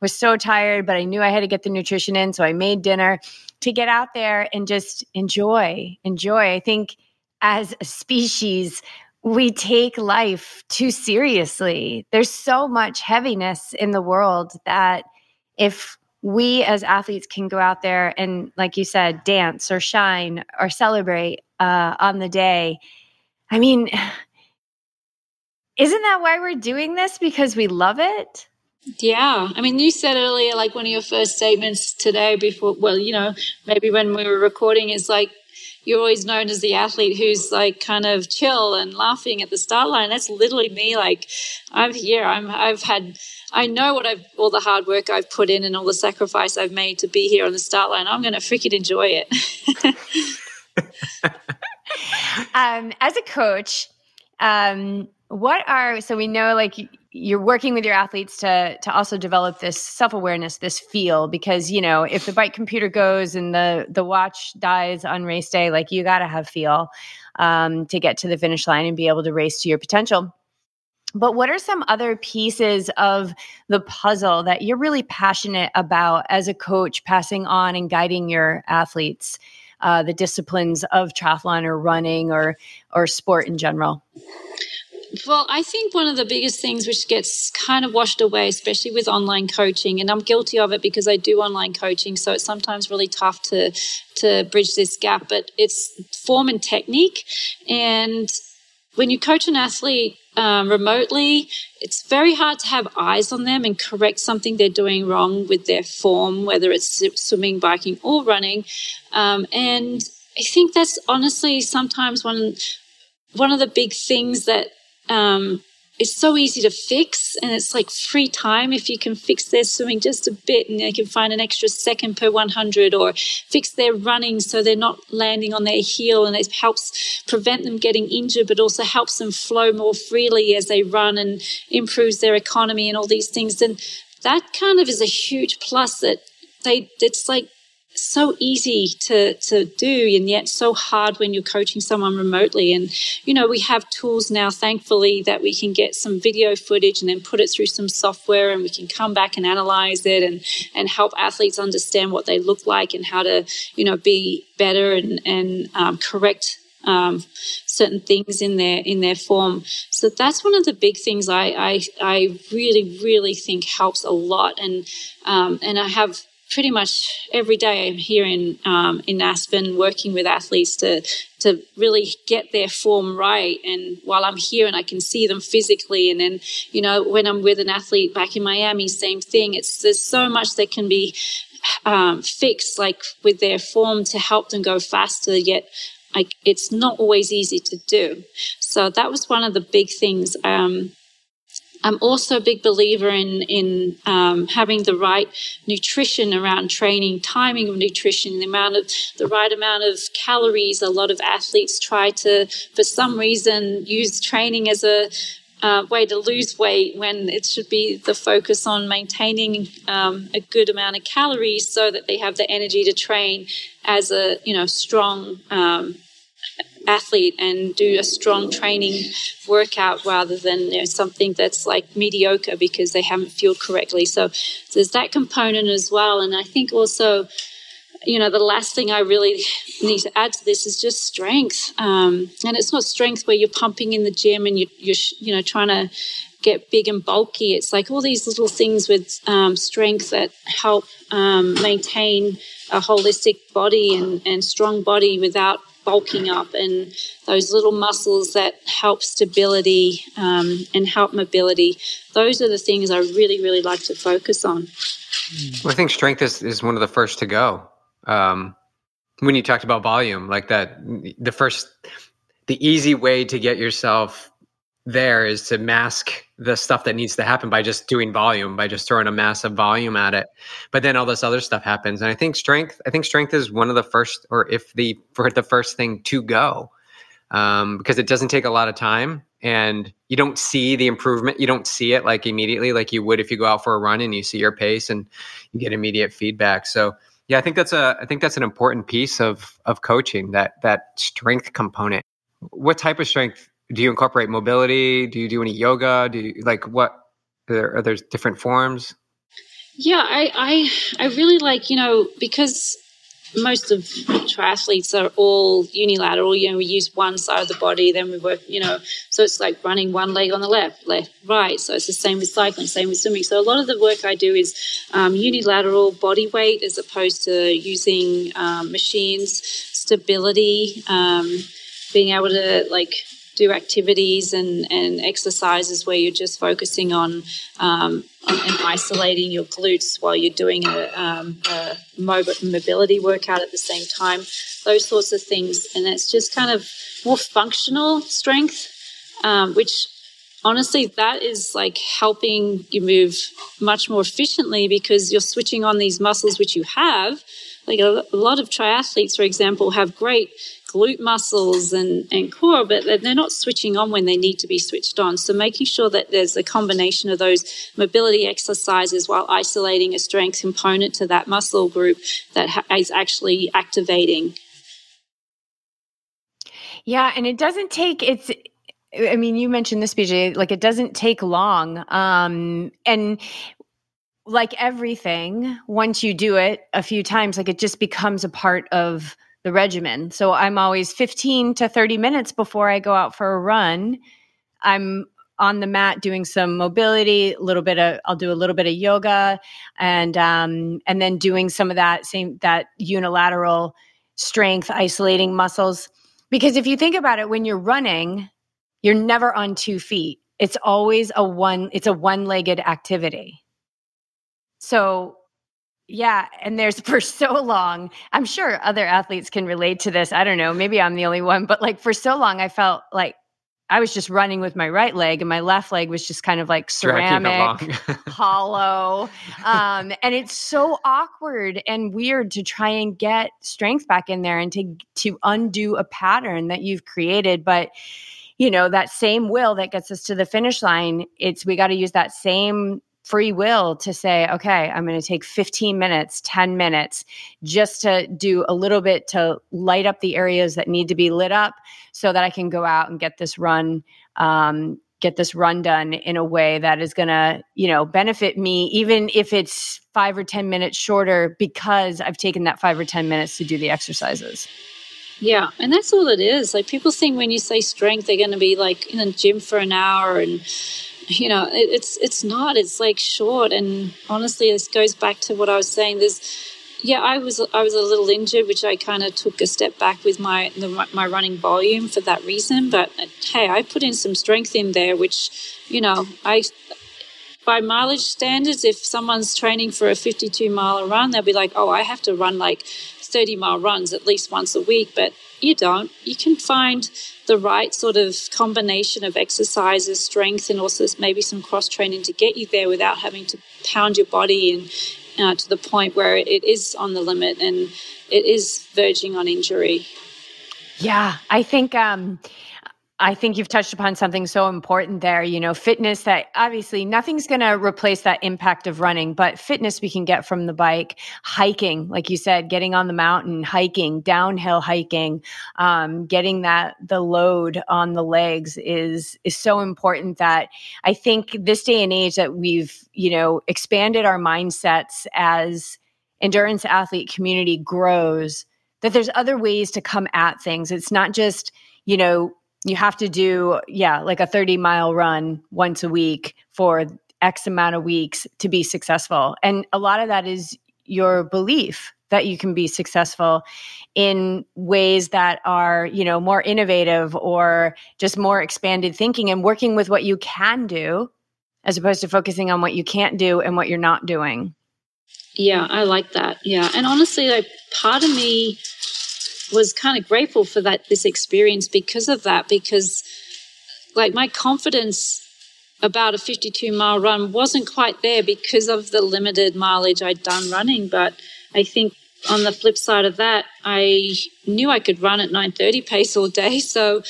was so tired but i knew i had to get the nutrition in so i made dinner. To get out there and just enjoy enjoy. I think as a species we take life too seriously. There's so much heaviness in the world that if we as athletes can go out there and, like you said, dance or shine or celebrate uh, on the day, I mean, <sighs> isn't that why we're doing this? Because we love it? Yeah. I mean, you said earlier, like one of your first statements today before, well, you know, maybe when we were recording is like, you're always known as the athlete who's like kind of chill and laughing at the start line. That's literally me. Like I'm here. I'm I've had I know what I've all the hard work I've put in and all the sacrifice I've made to be here on the start line. I'm going to freaking enjoy it. <laughs> um, as a coach, um, what are so we know like you're working with your athletes to to also develop this self-awareness this feel because you know if the bike computer goes and the the watch dies on race day like you got to have feel um, to get to the finish line and be able to race to your potential. But what are some other pieces of the puzzle that you're really passionate about as a coach passing on and guiding your athletes uh, the disciplines of triathlon or running or or sport in general well, I think one of the biggest things which gets kind of washed away, especially with online coaching, and I'm guilty of it because I do online coaching, so it's sometimes really tough to to bridge this gap. But it's form and technique, and when you coach an athlete um, remotely, it's very hard to have eyes on them and correct something they're doing wrong with their form, whether it's swimming, biking, or running. Um, and I think that's honestly sometimes one one of the big things that um, it's so easy to fix and it's like free time if you can fix their swimming just a bit and they can find an extra second per 100 or fix their running so they're not landing on their heel and it helps prevent them getting injured but also helps them flow more freely as they run and improves their economy and all these things. And that kind of is a huge plus that they it's like so easy to, to do and yet so hard when you're coaching someone remotely. And, you know, we have tools now, thankfully, that we can get some video footage and then put it through some software and we can come back and analyze it and, and help athletes understand what they look like and how to, you know, be better and, and um, correct um, certain things in their in their form. So that's one of the big things I I, I really really think helps a lot. And um, and I have pretty much every day I'm here in um, in Aspen working with athletes to to really get their form right. And while I'm here and I can see them physically, and then you know when I'm with an athlete back in Miami, same thing. It's there's so much that can be um, fixed, like with their form, to help them go faster. Yet like it's not always easy to do. So that was one of the big things. Um, I'm also a big believer in in um, having the right nutrition around training, timing of nutrition, the amount of the right amount of calories. A lot of athletes try to, for some reason, use training as a uh, way to lose weight when it should be the focus on maintaining um, a good amount of calories so that they have the energy to train as a you know strong um, athlete and do a strong training workout rather than you know, something that's like mediocre because they haven't fueled correctly. So there's that component as well. And I think also, you know, the last thing I really need to add to this is just strength. Um, and it's not strength where you're pumping in the gym and you, you're, you know, trying to get big and bulky. It's like all these little things with um, strength that help um, maintain a holistic body and, and strong body without bulking up and those little muscles that help stability um, and help mobility. Those are the things I really, really like to focus on. Well, I think strength is, is one of the first to go. Um, when you talked about volume, like that, the first, the easy way to get yourself there is to mask the stuff that needs to happen by just doing volume by just throwing a massive volume at it. But then all this other stuff happens and i think strength i think strength is one of the first or if the <laughs> for the first thing to go um, because it doesn't take a lot of time and you don't see the improvement you don't see it like immediately like you would if you go out for a run and you see your pace and you get immediate feedback. So yeah i think that's a i think that's an important piece of of coaching that that strength component. What type of strength do you incorporate mobility? Do you do any yoga? Do you like what? Are there, different forms? Yeah, I, I I really like you know because most of triathletes are all unilateral. You know, we use one side of the body, then we work. You know, so it's like running one leg on the left, left, right. So it's the same with cycling, same with swimming. So a lot of the work I do is um, unilateral body weight as opposed to using um, machines, stability, um, being able to like do activities and, and exercises where you're just focusing on, um, and isolating your glutes while you're doing a, um, a mobility workout at the same time, those sorts of things. And it's just kind of more functional strength, um, which honestly, that is like helping you move much more efficiently because you're switching on these muscles which you have. Like a lot of triathletes, for example, have great glute muscles and, and core, but they're not switching on when they need to be switched on. So making sure that there's a combination of those mobility exercises while isolating a strength component to that muscle group that ha- is actually activating. Yeah, and it doesn't take it's I mean, you mentioned this, BJ. Like, it doesn't take long, um, and like everything, once you do it a few times, like it just becomes a part of the regimen. So I'm always 15 to 30 minutes before I go out for a run. I'm on the mat doing some mobility, a little bit of I'll do a little bit of yoga and um and then doing some of that same that unilateral strength isolating muscles because if you think about it when you're running, you're never on two feet. It's always a one it's a one-legged activity. So yeah, and there's <laughs> for so long, I'm sure other athletes can relate to this. I don't know, maybe I'm the only one, but like for so long, I felt like I was just running with my right leg, and my left leg was just kind of like ceramic, <laughs> hollow. Um, and it's so awkward and weird to try and get strength back in there and to to undo a pattern that you've created. But you know that same will that gets us to the finish line. It's we got to use that same free will to say, okay, I'm going to take 15 minutes, 10 minutes just to do a little bit to light up the areas that need to be lit up so that I can go out and get this run. Um, get this run done in a way that is going to you know benefit me even if it's five or ten minutes shorter because i've taken that five or ten minutes to do the exercises yeah and that's all it is like people think when you say strength they're going to be like in a gym for an hour and <laughs> you know it, it's it's not it's like short. And honestly this goes back to what i was saying. There's yeah i was i was a little injured which i kind of took a step back with my the, my running volume for that reason. But hey i put in some strength in there which you know i by mileage standards if someone's training for a 52 mile run they'll be like oh i have to run like 30 mile runs at least once a week. But you don't you can find the right sort of combination of exercises, strength, and also maybe some cross training to get you there without having to pound your body and uh, to the point where it is on the limit and it is verging on injury. Yeah, I think um, I think you've touched upon something so important there. You know, fitness that obviously nothing's going to replace that impact of running, but fitness we can get from the bike, hiking, like you said, getting on the mountain, hiking, downhill hiking, um, getting that the load on the legs is is so important. That I think this day and age that we've you know expanded our mindsets as endurance athlete community grows. That there's other ways to come at things. It's not just you know you have to do yeah like a 30 mile run once a week for x amount of weeks to be successful. And a lot of that is your belief that you can be successful in ways that are you know more innovative or just more expanded thinking and working with what you can do as opposed to focusing on what you can't do and what you're not doing. Yeah i like that. Yeah. And honestly like part of me was kind of grateful for that this experience because of that because like my confidence about a 52 mile run wasn't quite there because of the limited mileage I'd done running. But I think on the flip side of that I knew I could run at 930 pace all day. <laughs> So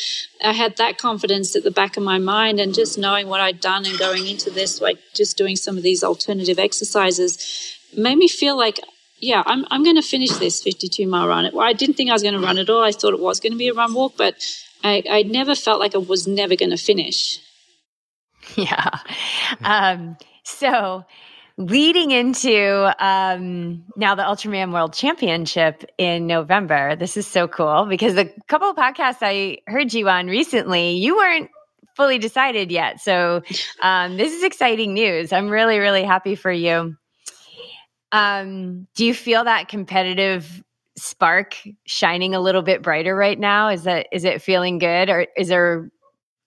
I had that confidence at the back of my mind and just knowing what I'd done and going into this like just doing some of these alternative exercises made me feel like yeah, I'm, I'm going to finish this 52 mile run. Well, I didn't think I was going to run at all. I thought it was going to be a run walk, but I, I never felt like I was never going to finish. <laughs> Yeah. Um, so, leading into um, now the Ultraman World Championship in November, this is so cool because the couple of podcasts I heard you on recently, you weren't fully decided yet. So, um, this is exciting news. I'm really, really happy for you. Um, do you feel that competitive spark shining a little bit brighter right now? Is that is it feeling good, or is there,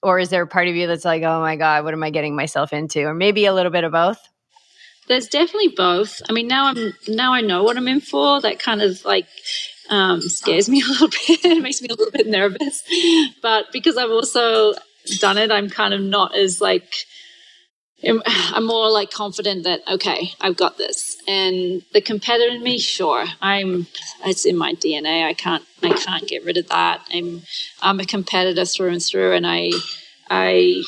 or is there a part of you that's like, oh my god, what am I getting myself into, or maybe a little bit of both? There's definitely both. I mean, now I'm now I know what I'm in for. That kind of like um, scares me <laughs> a little bit. it makes me a little bit nervous, but because I've also done it, I'm kind of not as like <sighs> I'm more like confident that okay, I've got this. And the competitor in me, sure, I'm. It's in my DNA. I can't. I can't get rid of that. I'm. I'm a competitor through and through, and I. I.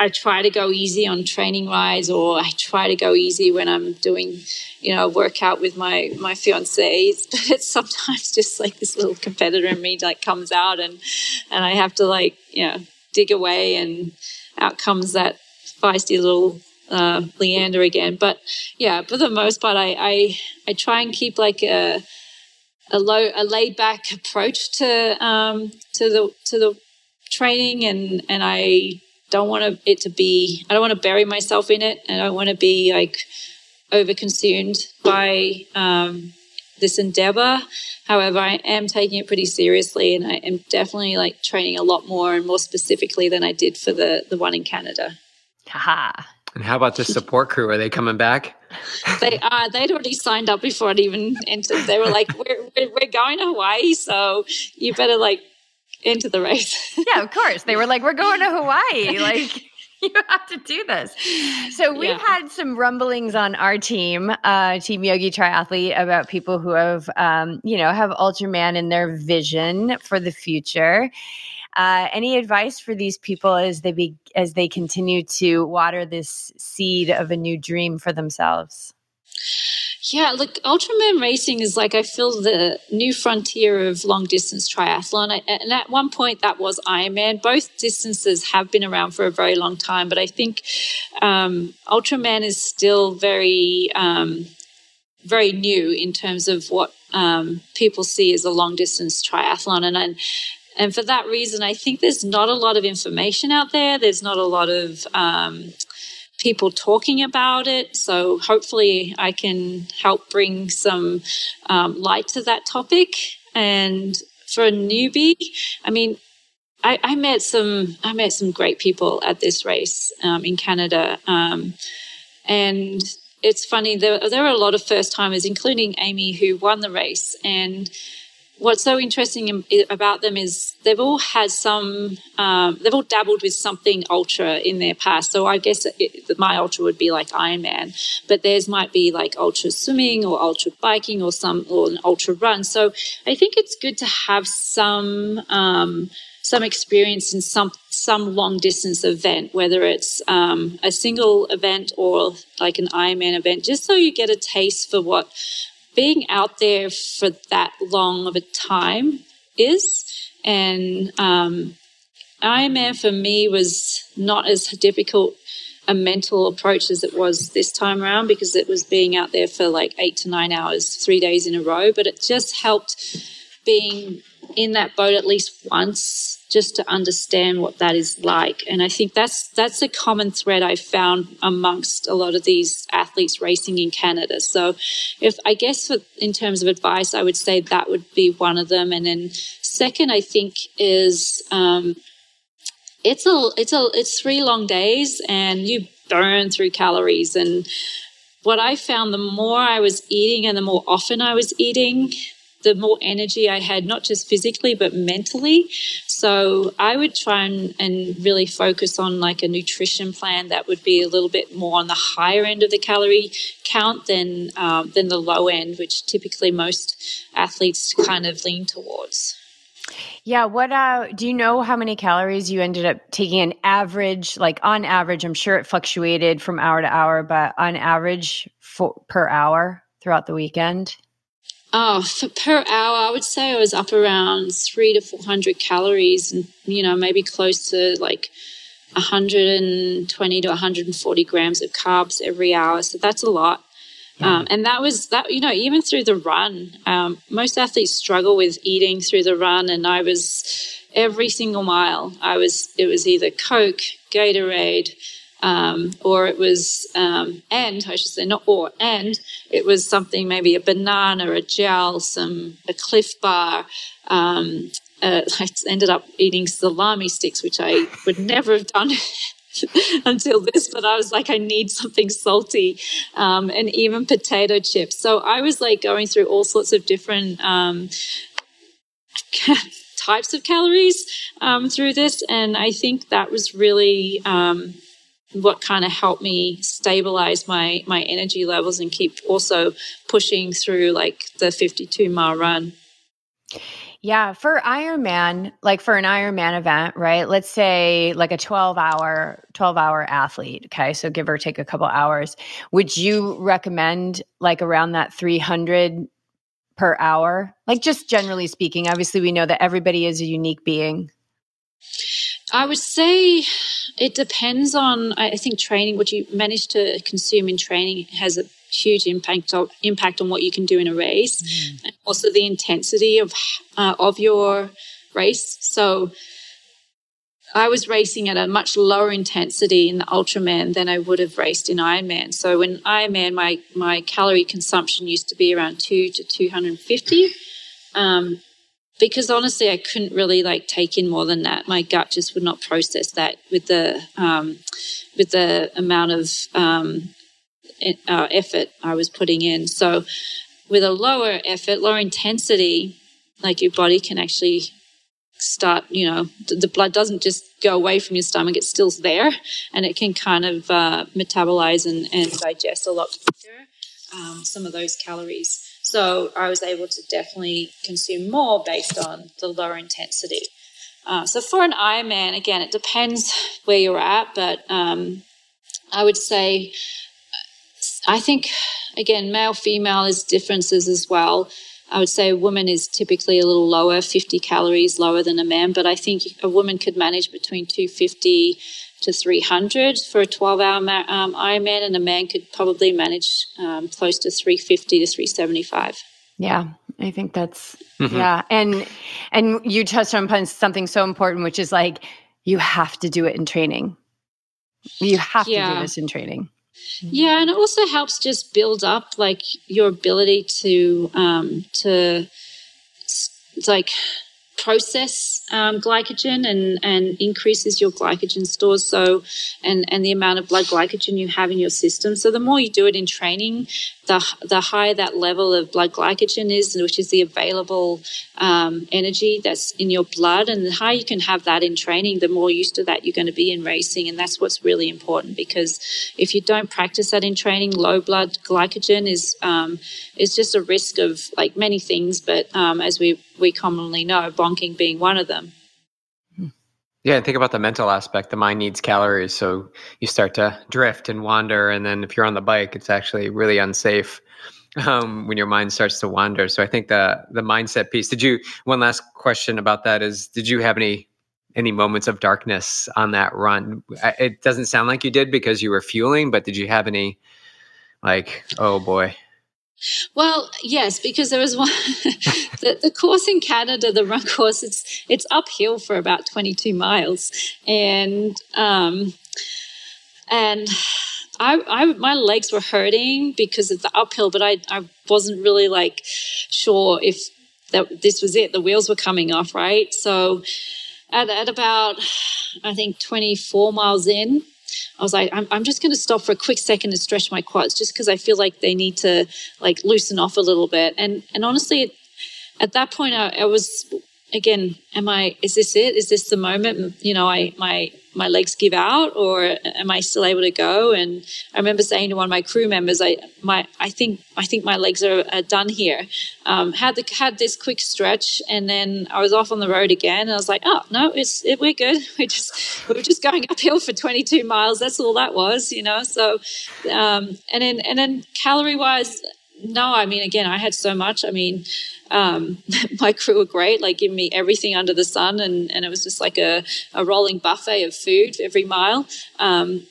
I try to go easy on training rides, or I try to go easy when I'm doing, you know, workout with my my fiancés. <laughs> But it's sometimes just like this little competitor in me like comes out, and and I have to like you know dig away, and out comes that feisty little uh, Leanda again. But yeah, for the most part, I, I, I try and keep like a a low a laid back approach to um, to the to the training, and and I don't want it to be I don't want to bury myself in it, and I don't want to be like over consumed by um, this endeavor. However, I am taking it pretty seriously, and I am definitely like training a lot more and more specifically than I did for the the one in Canada. Haha. And how about the <laughs> support crew? Are they coming back? they uh, they'd already signed up before it even entered. They were like, we're, we're, we're going to Hawaii, so you better like enter the race. yeah, of course. They were like, we're going to Hawaii. <laughs> Like, <laughs> you have to do this. So we've yeah. had some rumblings on our team, uh, Team Yogi Triathlete, about people who have, um, you know, have Ultraman in their vision for the future. Uh, any advice for these people as they be as they continue to water this seed of a new dream for themselves? Yeah, look, Ultraman racing is like I feel the new frontier of long distance triathlon. And at one point, that was Ironman. Both distances have been around for a very long time, but I think um, Ultraman is still very, um, very new in terms of what um, people see as a long distance triathlon. And, and and for that reason, I think there's not a lot of information out there. There's not a lot of um, people talking about it. So hopefully, I can help bring some um, light to that topic. And for a newbie, I mean, I, I, met some I met some great people at this race um, in Canada, um, and it's funny there there were a lot of first timers, including Amy, who won the race, and what's so interesting about them is they've all had some, um, they've all dabbled with something ultra in their past. So I guess it, my ultra would be like Ironman, but theirs might be like ultra swimming or ultra biking or some or an ultra run. So I think it's good to have some. Um, some experience in some some long distance event, whether it's um, a single event or like an Ironman event, just so you get a taste for what being out there for that long of a time is. And um, Ironman for me was not as difficult a mental approach as it was this time around because it was being out there for like eight to nine hours, three days in a row. But it just helped being in that boat at least once just to understand what that is like. And I think that's that's a common thread I found amongst a lot of these athletes racing in Canada. So, if I guess for, in terms of advice, I would say that would be one of them. And then second, I think is um, it's a it's a it's three long days, and you burn through calories and what I found the more I was eating and the more often I was eating, the more energy I had, not just physically, but mentally. So I would try and, and, really focus on like a nutrition plan that would be a little bit more on the higher end of the calorie count than, um, than the low end, which typically most athletes kind of lean towards. Yeah. What uh, do you know how many calories you ended up taking an average, like on average? I'm sure it fluctuated from hour to hour, but on average for, per hour throughout the weekend? Oh, for per hour, I would say I was up around three to 400 calories and, you know, maybe close to like 120 to 140 grams of carbs every hour. So that's a lot. Um, and that was that, you know, even through the run, um, most athletes struggle with eating through the run. And I was every single mile, I was, it was either Coke, Gatorade, um, or it was and I should say not or and it was something maybe a banana, a gel, some a Clif Bar. Um, uh, <laughs> I ended up eating salami sticks, which I would never have done. <laughs> until this, but I was like, I need something salty, um, and even potato chips. So I was like going through all sorts of different um, <laughs> types of calories um, through this, and I think that was really um, what kind of helped me stabilize my my energy levels and keep also pushing through like the 52 mile run. Yeah, for Ironman, like for an Ironman event, right? Let's say like a 12 hour 12 hour athlete, okay? So give or take a couple hours. Would you recommend like around that 300 per hour? Like just generally speaking, obviously we know that everybody is a unique being. I would say it depends on, I think, training. What you manage to consume in training has a huge impact of, impact on what you can do in a race, mm. and also the intensity of uh, of your race. So, I was racing at a much lower intensity in the Ultraman than I would have raced in Ironman. So, in Ironman, my my calorie consumption used to be around two to two hundred and fifty. Um, because honestly, I couldn't really like take in more than that. My gut just would not process that with the um, with the amount of um, uh, effort I was putting in. So, with a lower effort, lower intensity, like your body can actually start. You know, the blood doesn't just go away from your stomach; it's still there, and it can kind of uh, metabolize and, and digest a lot quicker um, some of those calories. So I was able to definitely consume more based on the lower intensity. Uh, so for an Ironman, again, it depends where you're at, but um, I would say, I think, again, male female is differences as well. I would say a woman is typically a little lower, 50 calories lower than a man, but I think a woman could manage between 250 to 300 for a 12 hour um, Ironman, and a man could probably manage um, close to 350 to 375. Yeah, I think that's mm-hmm. yeah, and and you touched on something so important, which is like you have to do it in training. You have yeah. to do this in training. Yeah, and it also helps just build up like your ability to um, to like process um, glycogen and, and increases your glycogen stores so and and the amount of blood glycogen you have in your system so the more you do it in training the, the higher that level of blood glycogen is, which is the available um, energy that's in your blood. And the higher you can have that in training, the more used to that you're going to be in racing. And that's what's really important because if you don't practice that in training, low blood glycogen is um, is just a risk of like many things. But um, as we we commonly know, bonking being one of them. Yeah, and think about the mental aspect. The mind needs calories, so you start to drift and wander. And then if you're on the bike, it's actually really unsafe um, when your mind starts to wander. So I think the the mindset piece. Did you? One last question about that is: Did you have any any moments of darkness on that run? It doesn't sound like you did because you were fueling, but did you have any like, oh boy? Well, yes, because there was one <laughs> the, the course in Canada, the run <laughs> course. It's it's uphill for about twenty two miles, and um, and I, I my legs were hurting because of the uphill, but I I wasn't really like sure if that this was it. The wheels were coming off, right? So at at about I think twenty four miles in, I was like, I'm, I'm just going to stop for a quick second and stretch my quads just because I feel like they need to like loosen off a little bit. And, and honestly, at that point, I, I was again, am I, is this it? Is this the moment? You know, I, my, my legs give out or am I still able to go? And I remember saying to one of my crew members, I, my, I think, I think my legs are, are done here. Um, had the, had this quick stretch and then I was off on the road again. And I was like, oh no, it's, it, we're good. <laughs> We're just, we are just going uphill for 22 miles. That's all that was, you know? So, um, and then, and then calorie wise, no, I mean, again, I had so much. I mean, um, <laughs> my crew were great, like giving me everything under the sun, and, and it was just like a, a rolling buffet of food every mile. Um,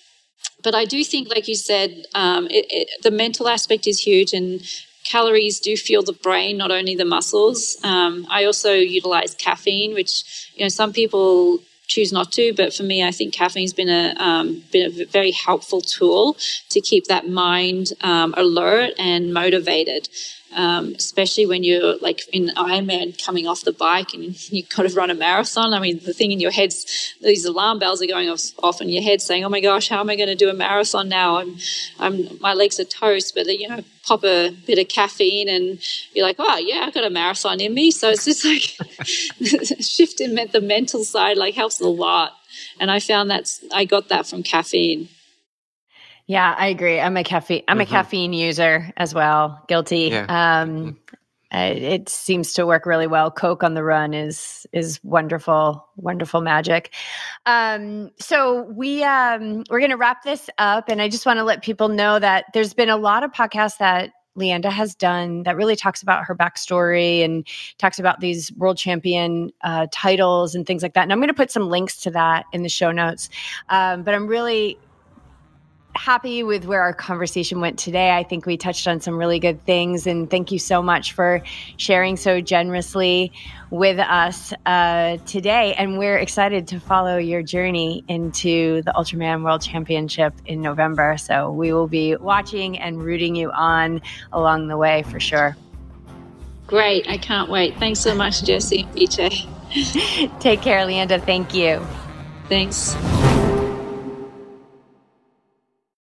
but I do think, like you said, um, it, it, the mental aspect is huge, and calories do fuel the brain, not only the muscles. Um, I also utilize caffeine, which you know some people choose not to. But for me, I think caffeine's been a um, been a very helpful tool to keep that mind um, alert and motivated um, especially when you're like in Ironman coming off the bike and <laughs> you've to run a marathon. I mean, the thing in your head's these alarm bells are going off, off in your head saying, "Oh my gosh, how am I going to do a marathon now? I'm, I'm, my legs are toast." But you know, pop a bit of caffeine and you're like, "Oh yeah, I've got a marathon in me." So it's just like <laughs> shifting the mental side like helps a lot. And I found that I got that from caffeine. Yeah, I agree. I'm a caffeine. I'm mm-hmm. a caffeine user as well. Guilty. Yeah. Um, it seems to work really well. Coke on the run is is wonderful, wonderful magic. Um, so we um, we're going to wrap this up, and I just want to let people know that there's been a lot of podcasts that Leanda has done that really talks about her backstory and talks about these world champion uh, titles and things like that. And I'm going to put some links to that in the show notes. Um, but I'm really happy with where our conversation went today. I think we touched on some really good things. And thank you so much for sharing so generously with us uh, today. And we're excited to follow your journey into the Ultraman World Championship in November. So we will be watching and rooting you on along the way for sure. Great. I can't wait. Thanks so much, Jessie BJ. <laughs> Take care, Leanda. Thank you. Thanks.